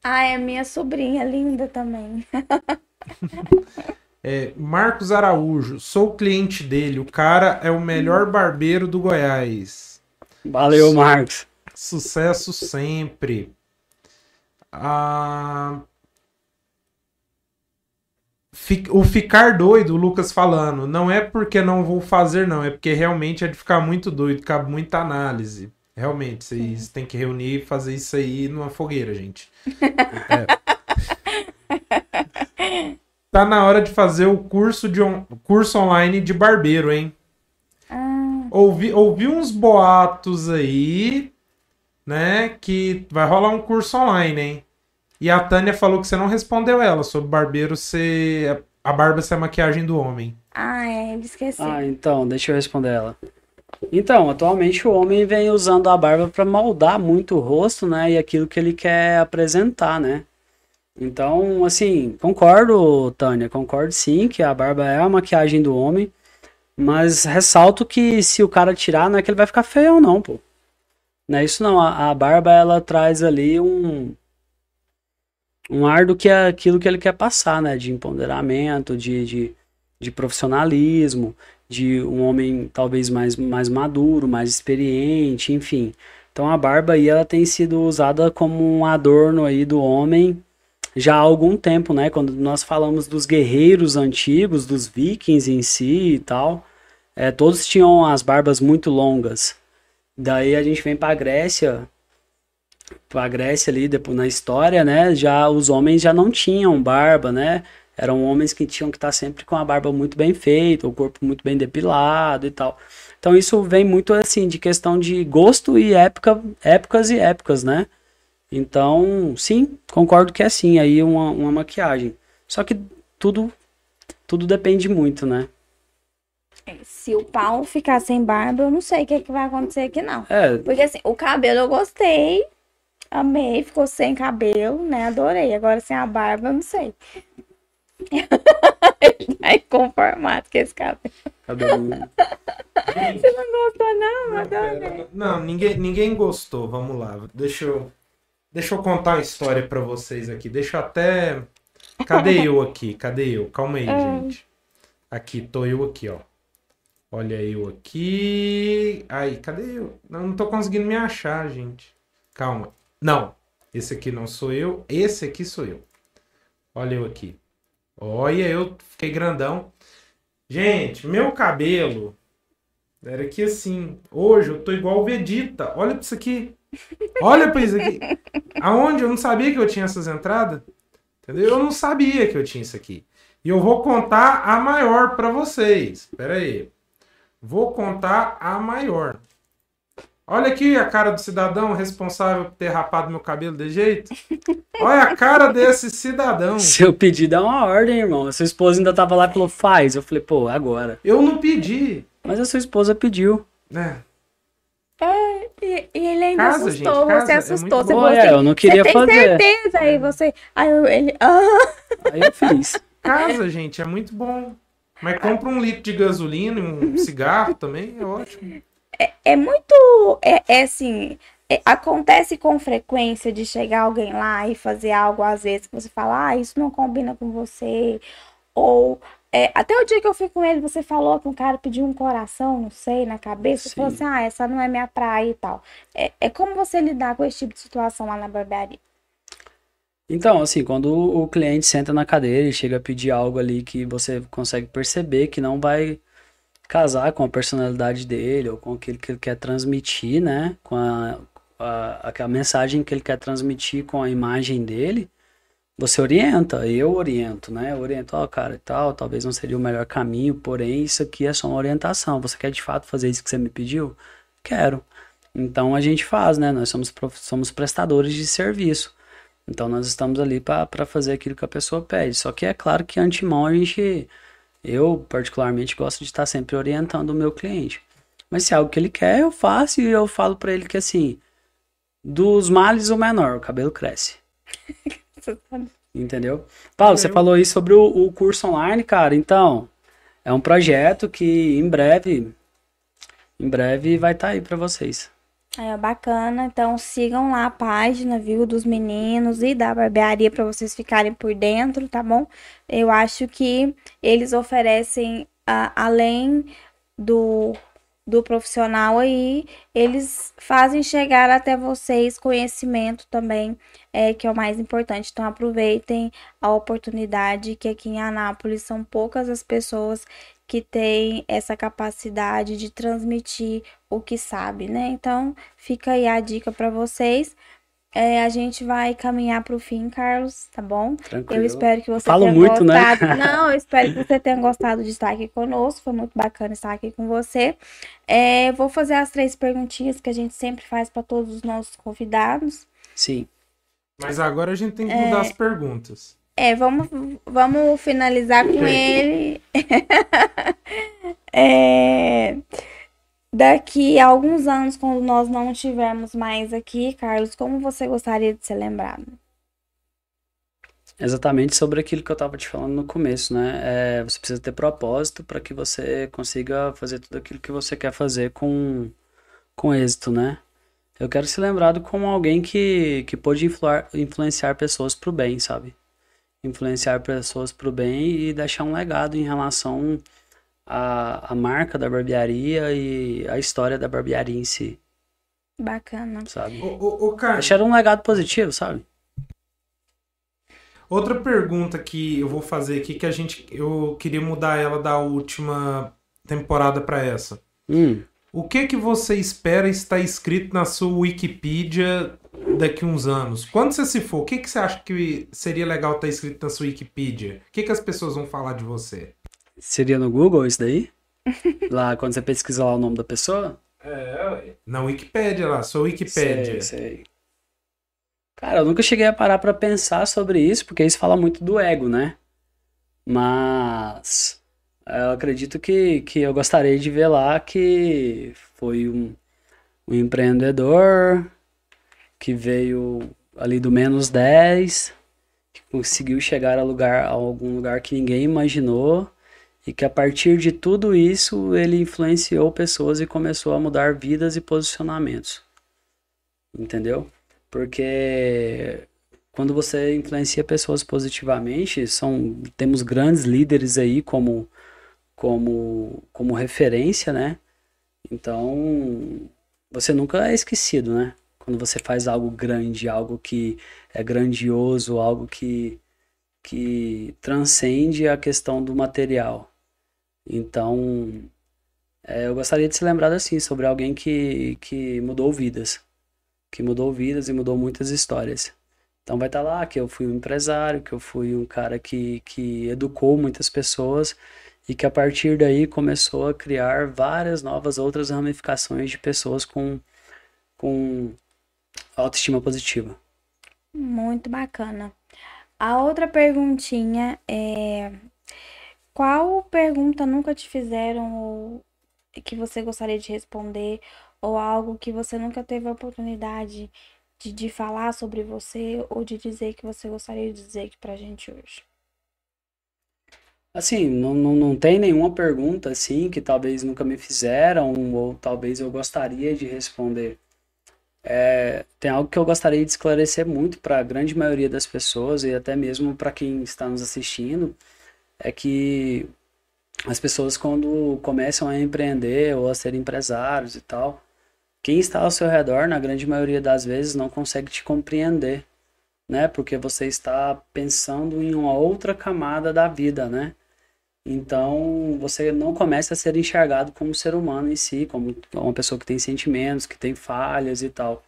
Ah, é minha sobrinha linda também. [LAUGHS] é, Marcos Araújo, sou cliente dele. O cara é o melhor barbeiro do Goiás. Valeu, Su Marcos. Sucesso sempre. Ah, o ficar doido, o Lucas falando, não é porque não vou fazer, não, é porque realmente é de ficar muito doido, cabe muita análise. Realmente, vocês têm que reunir e fazer isso aí numa fogueira, gente. É. [LAUGHS] Tá na hora de fazer o curso, de on... curso online de barbeiro, hein? Ah. Ouvi, ouvi uns boatos aí, né? Que vai rolar um curso online, hein? E a Tânia falou que você não respondeu ela sobre barbeiro ser. A barba ser a maquiagem do homem. Ah, é, esqueci. Ah, então, deixa eu responder ela. Então, atualmente o homem vem usando a barba para moldar muito o rosto, né? E aquilo que ele quer apresentar, né? Então, assim, concordo, Tânia, concordo sim que a barba é a maquiagem do homem, mas ressalto que se o cara tirar, não é que ele vai ficar feio, não, pô. Não é isso não, a, a barba ela traz ali um um ar do que é aquilo que ele quer passar, né? De empoderamento, de, de, de profissionalismo, de um homem talvez mais, mais maduro, mais experiente, enfim. Então a barba aí ela tem sido usada como um adorno aí do homem já há algum tempo, né? Quando nós falamos dos guerreiros antigos, dos vikings em si e tal, é, todos tinham as barbas muito longas. Daí a gente vem para a Grécia, para a Grécia ali depois na história, né? Já os homens já não tinham barba, né? Eram homens que tinham que estar sempre com a barba muito bem feita, o corpo muito bem depilado e tal. Então isso vem muito assim de questão de gosto e época, épocas e épocas, né? Então, sim, concordo que é sim, aí uma, uma maquiagem. Só que tudo tudo depende muito, né? Se o Paulo ficar sem barba, eu não sei o que, que vai acontecer aqui, não. É, Porque assim, o cabelo eu gostei. Amei, ficou sem cabelo, né? Adorei. Agora sem a barba, eu não sei. [LAUGHS] Ele tá inconformado com esse cabelo. cabelo. [LAUGHS] Você não gostou, não? Não, pera, não, ninguém, ninguém gostou. Vamos lá. Deixa eu, deixa eu contar uma história pra vocês aqui. Deixa eu até. Cadê [LAUGHS] eu aqui? Cadê eu? Calma aí, gente. Aqui, tô eu aqui, ó. Olha eu aqui. Aí, cadê eu? Não, não tô conseguindo me achar, gente. Calma. Não, esse aqui não sou eu. Esse aqui sou eu. Olha eu aqui. Olha, eu fiquei grandão. Gente, meu cabelo era que assim. Hoje eu tô igual o Vegeta. Olha pra isso aqui. Olha pra isso aqui. Aonde eu não sabia que eu tinha essas entradas? Entendeu? Eu não sabia que eu tinha isso aqui. E eu vou contar a maior pra vocês. Pera aí. Vou contar a maior. Olha aqui a cara do cidadão responsável por ter rapado meu cabelo de jeito. Olha a cara desse cidadão. Seu pedido é uma ordem, irmão. A sua esposa ainda tava lá e falou, faz. Eu falei, pô, agora. Eu não pedi. Mas a sua esposa pediu. Né? E, e ele ainda Casa, assustou, gente, casa você é assustou. muito você falou é, eu não queria você tem fazer. certeza? Aí você. Aí eu- ele. Ah, Aí eu fiz. Casa, gente, é muito bom. Mas compra um litro de gasolina e um cigarro também, é ótimo. É muito. É, é assim. é- acontece com frequência de chegar alguém lá e fazer algo, às vezes, que você fala, ah, isso não combina com você. Ou. é, até o dia que eu fui com ele, você falou que um cara pediu um coração, não sei, na cabeça. Você falou Sim. assim, ah, essa não é minha praia e tal. É, é como você lidar com esse tipo de situação lá na barbearia. Então, assim, quando o cliente senta na cadeira e chega a pedir algo ali que você consegue perceber que não vai casar com a personalidade dele ou com aquilo que ele quer transmitir, né? Com a, a, a mensagem que ele quer transmitir com a imagem dele, você orienta, eu oriento, né? Eu oriento, ó, cara, e tal, talvez não seria o melhor caminho, porém, isso aqui é só uma orientação. Você quer de fato fazer isso que você me pediu? Quero. Então a gente faz, né? Nós somos, somos prestadores de serviço. Então nós estamos ali para fazer aquilo que a pessoa pede. Só que é claro que antemão a gente, eu particularmente gosto de estar sempre orientando o meu cliente. Mas se é algo que ele quer, eu faço e eu falo para ele que assim, dos males o menor, o cabelo cresce. [LAUGHS] Entendeu? Paulo, você Eu- falou aí sobre o, o curso online, cara. Então, é um projeto que em breve, em breve vai estar aí para vocês. Aí, ó, bacana. Então sigam lá a página, viu, dos meninos e da barbearia para vocês ficarem por dentro, tá bom? Eu acho que eles oferecem, a- além do, do profissional aí, eles fazem chegar até vocês conhecimento também, é, que é o mais importante. Então aproveitem a oportunidade que aqui em Anápolis são poucas as pessoas que têm essa capacidade de transmitir o que sabe, né? Então, fica aí a dica para vocês. É, a gente vai caminhar para o fim, Carlos, tá bom? Tranquilo. Eu espero que você Falo tenha muito, né? gostado. [LAUGHS] Não, eu espero que você tenha gostado de estar aqui conosco. Foi muito bacana estar aqui com você. É, vou fazer as três perguntinhas que a gente sempre faz para todos os nossos convidados. Sim. Mas agora a gente tem que mudar as perguntas. É, vamos, vamos finalizar com ele. [LAUGHS] É, daqui a alguns anos, quando nós não estivermos mais aqui, Carlos, como você gostaria de ser lembrado? Exatamente sobre aquilo que eu estava te falando no começo, né? É, você precisa ter propósito para que você consiga fazer tudo aquilo que você quer fazer com, com êxito, né? Eu quero ser lembrado como alguém que, que pôde influar, influenciar pessoas para o bem, sabe? Influenciar pessoas para o bem e deixar um legado em relação à, à marca da barbearia e à história da barbearia em si, Bacana. sabe? Ô, ô, ô, cara, Deixar um legado positivo, sabe? outra pergunta que eu vou fazer aqui que a gente eu queria mudar ela da última temporada para essa. Hum, O que que você espera estar escrito na sua Wikipedia daqui uns anos? Quando você se for, o que que você acha que seria legal estar escrito na sua Wikipedia? O que que as pessoas vão falar de você? seria no Google isso daí? [LAUGHS] Lá, quando você pesquisa lá o nome da pessoa? É, na Wikipédia lá, sua Wikipédia. Sei, sei. Cara, eu nunca cheguei a parar pra pensar sobre isso, porque isso fala muito do ego, né? Mas Eu acredito que, que eu gostaria de ver lá que foi um, um empreendedor que veio ali do menos 10, que conseguiu chegar a, lugar, a algum lugar que ninguém imaginou e que a partir de tudo isso ele influenciou pessoas e começou a mudar vidas e posicionamentos. Entendeu? Porque quando você influencia pessoas positivamente, são temos grandes líderes aí como como como referência, né? Então, você nunca é esquecido, né? Quando você faz algo grande, algo que é grandioso, algo que que transcende a questão do material. Então, é, eu gostaria de ser lembrado assim, sobre alguém que, que mudou vidas. Que mudou vidas e mudou muitas histórias. Então vai estar tá lá que eu fui um empresário, que eu fui um cara que, que educou muitas pessoas e que a partir daí começou a criar várias novas outras ramificações de pessoas com, com autoestima positiva. Muito bacana. A outra perguntinha é qual pergunta nunca te fizeram ou que você gostaria de responder ou algo que você nunca teve a oportunidade de, de falar sobre você ou de dizer que você gostaria de dizer aqui pra gente hoje? Assim, não, não, não tem nenhuma pergunta assim que talvez nunca me fizeram ou talvez eu gostaria de responder. É, tem algo que eu gostaria de esclarecer muito para a grande maioria das pessoas e até mesmo para quem está nos assistindo é que as pessoas quando começam a empreender ou a ser empresários e tal, quem está ao seu redor, na grande maioria das vezes, não consegue te compreender, né? Porque você está pensando em uma outra camada da vida, né? Então, você não começa a ser enxergado como ser humano em si, como uma pessoa que tem sentimentos, que tem falhas e tal.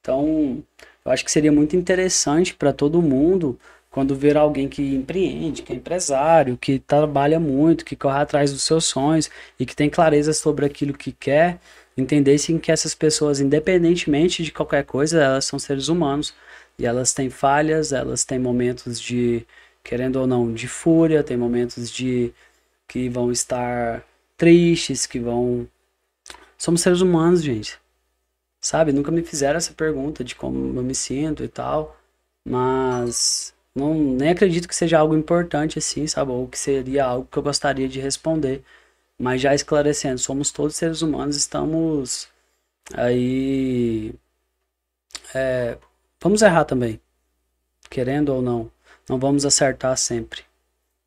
Então, eu acho que seria muito interessante para todo mundo quando ver alguém que empreende, que é empresário, que trabalha muito, que corre atrás dos seus sonhos e que tem clareza sobre aquilo que quer, entendessem que essas pessoas, independentemente de qualquer coisa, elas são seres humanos e elas têm falhas, elas têm momentos de, querendo ou não, de fúria, tem momentos de que vão estar tristes, que vão. Somos seres humanos, gente. Sabe? Nunca me fizeram essa pergunta de como eu me sinto e tal. Mas não, nem acredito que seja algo importante assim, sabe? Ou que seria algo que eu gostaria de responder. Mas já esclarecendo, somos todos seres humanos, estamos aí. É, vamos errar também. Querendo ou não. Não vamos acertar sempre.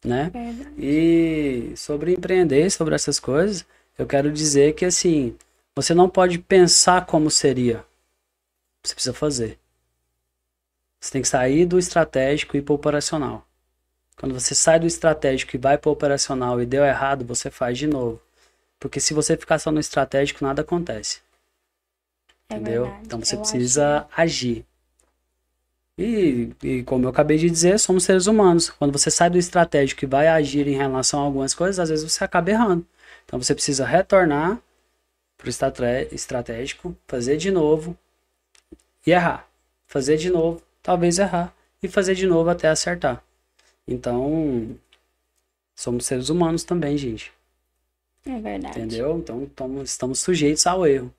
Né? E sobre empreender, sobre essas coisas, eu quero dizer que assim, você não pode pensar como seria. Você precisa fazer. Você tem que sair do estratégico e ir para o operacional. Quando você sai do estratégico e vai para o operacional e deu errado, você faz de novo. Porque se você ficar só no estratégico, nada acontece. É entendeu? Verdade. Então você eu precisa acho... agir. E, e, como eu acabei de dizer, somos seres humanos. Quando você sai do estratégico e vai agir em relação a algumas coisas, às vezes você acaba errando. Então você precisa retornar para o estratégico, fazer de novo e errar. Fazer de novo talvez errar e fazer de novo até acertar. Então, somos seres humanos também, gente. É verdade. Entendeu? Então, estamos, estamos sujeitos ao erro.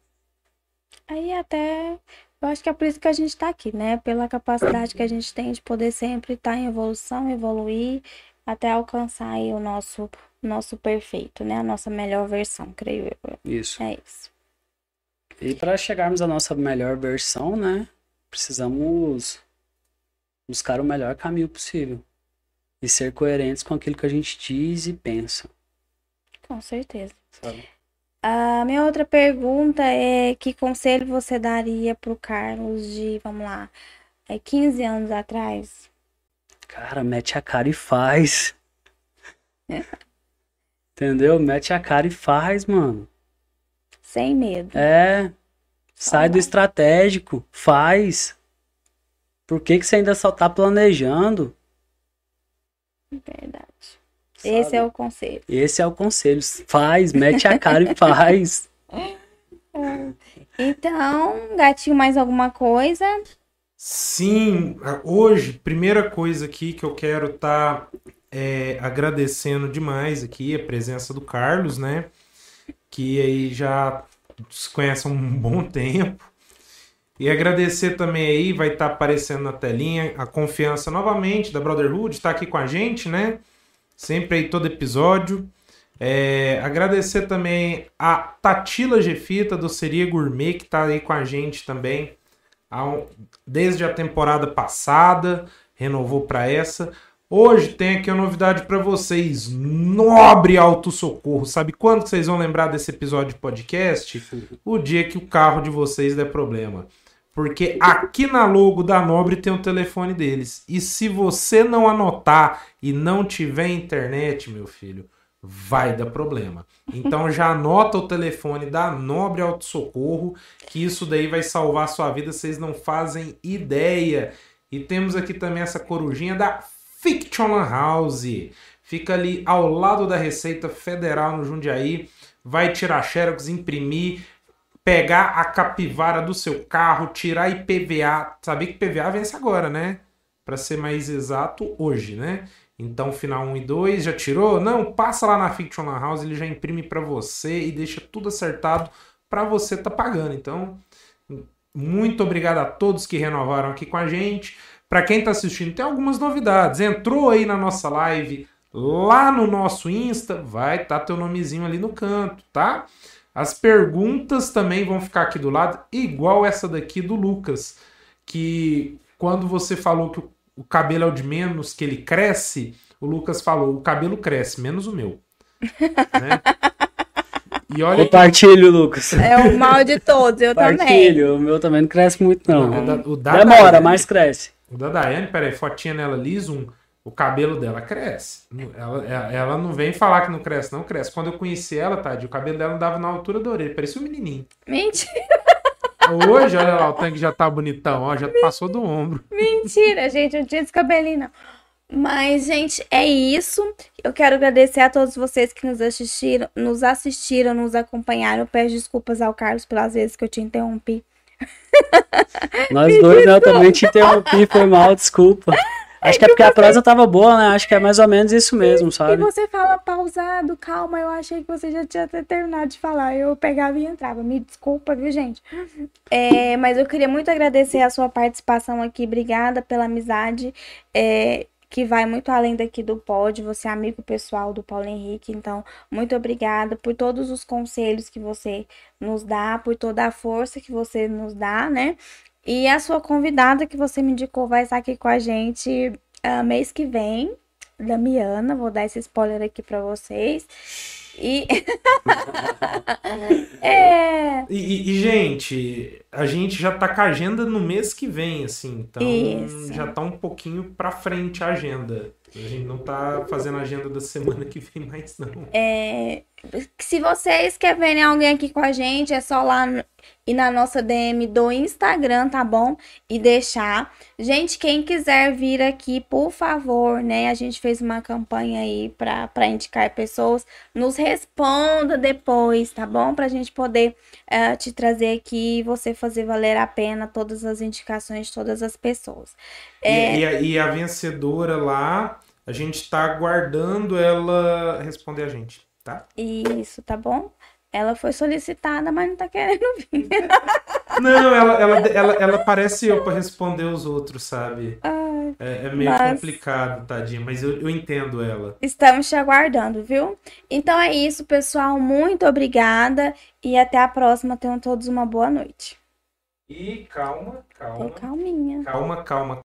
Aí até eu acho que é por isso que a gente está aqui, né? Pela capacidade que a gente tem de poder sempre estar tá em evolução, evoluir, até alcançar aí o nosso, nosso perfeito, né? A nossa melhor versão, creio eu. Isso. É isso. E para chegarmos à nossa melhor versão, né? Precisamos buscar o melhor caminho possível e ser coerentes com aquilo que a gente diz e pensa. Com certeza. Sabe? A minha outra pergunta é que conselho você daria pro Carlos de, vamos lá, é 15 anos atrás? Cara, mete a cara e faz. [LAUGHS] Entendeu? Mete a cara e faz, mano. Sem medo. É. Sai do estratégico, faz. Por que, que você ainda só tá planejando? Verdade. Sabe? Esse é o conselho. Esse é o conselho. Faz, mete a cara e faz. [LAUGHS] Então, gatinho, mais alguma coisa? Sim, hoje, primeira coisa aqui que eu quero estar tá, é, agradecendo demais aqui a presença do Carlos, né? Que aí já se conhece há um bom tempo. E agradecer também aí, vai estar tá aparecendo na telinha, a confiança novamente da Brotherhood, está aqui com a gente, né? Sempre aí todo episódio. É, agradecer também a Tatila Gefita do Seria Gourmet, que está aí com a gente também desde a temporada passada, renovou para essa. Hoje tem aqui uma novidade para vocês, Nobre Auto Socorro. Sabe quando vocês vão lembrar desse episódio de podcast? O dia que o carro de vocês der problema. Porque aqui na logo da Nobre tem o telefone deles. E se você não anotar e não tiver internet, meu filho, vai dar problema. Então [LAUGHS] já anota o telefone da Nobre Auto Socorro, que isso daí vai salvar a sua vida, vocês não fazem ideia. E temos aqui também essa corujinha da Fiction House. Fica ali ao lado da Receita Federal no Jundiaí. Vai tirar xerox, imprimir, pegar a capivara do seu carro, tirar IPVA. Sabia que IPVA vence agora, né? Para ser mais exato, hoje, né? Então, final 1 e 2 já tirou? Não, passa lá na Fiction House, ele já imprime para você e deixa tudo acertado para você tá pagando. Então, muito obrigado a todos que renovaram aqui com a gente. Para quem está assistindo, tem algumas novidades. Entrou aí na nossa live, lá no nosso Insta, vai estar tá teu nomezinho ali no canto, tá? As perguntas também vão ficar aqui do lado, igual essa daqui do Lucas, que quando você falou que o cabelo é o de menos, que ele cresce, o Lucas falou, o cabelo cresce, menos o meu. [LAUGHS] né? E olha Compartilho, que... Lucas. É o mal de todos, eu também. O meu também não cresce muito, não. o da, o da Demora, Daiane, mas cresce. O da Daiane, peraí, fotinha nela liso, o cabelo dela cresce. Ela, ela não vem falar que não cresce, não cresce. Quando eu conheci ela, Tade, o cabelo dela não dava na altura da orelha, parecia um menininho. Mentira! Hoje, olha lá, o tanque já tá bonitão, ó, já passou do ombro. Mentira, gente, eu tinha esse cabelinho, não. Mas, gente, é isso. Eu quero agradecer a todos vocês que nos assistiram, nos assistiram, nos acompanharam. peço desculpas ao Carlos pelas vezes que eu te interrompi. Nós dois, né? Eu também te [LAUGHS] interrompi, foi mal, desculpa. Acho que é porque a prosa tava boa, né? Acho que é mais ou menos isso mesmo, sabe? E você fala pausado, calma, eu achei que você já tinha terminado de falar. Eu pegava e entrava. Me desculpa, viu, gente? É, mas eu queria muito agradecer a sua participação aqui. Obrigada pela amizade. É, que vai muito além daqui do pod, você é amigo pessoal do Paulo Henrique, então muito obrigada por todos os conselhos que você nos dá, por toda a força que você nos dá, né? E a sua convidada que você me indicou vai estar aqui com a gente uh, mês que vem, Damiana. Vou dar esse spoiler aqui para vocês. E... [LAUGHS] é... E, e, gente, a gente já tá com a agenda no mês que vem, assim. Então Isso. já tá um pouquinho pra frente a agenda. A gente não tá fazendo a agenda da semana que vem mais, não. É... Se vocês querem alguém aqui com a gente, é só lá e na nossa DM do Instagram, tá bom? E deixar. Gente, quem quiser vir aqui, por favor, né? A gente fez uma campanha aí para indicar pessoas. Nos responda depois, tá bom? Pra gente poder uh, te trazer aqui e você fazer valer a pena todas as indicações de todas as pessoas. É... E, e, a, e a vencedora lá, a gente tá aguardando ela responder a gente, tá? Isso, tá bom? Ela foi solicitada, mas não tá querendo vir. [LAUGHS] Não, ela, ela, ela, ela parece eu para responder os outros, sabe? Ai, é, é, meio mas... complicado, tadinha, mas eu, eu entendo ela. Estamos te aguardando, viu? Então é isso, pessoal. Muito obrigada e até a próxima. Tenham todos uma boa noite. E calma, calma. Tô calminha. Calma, calma.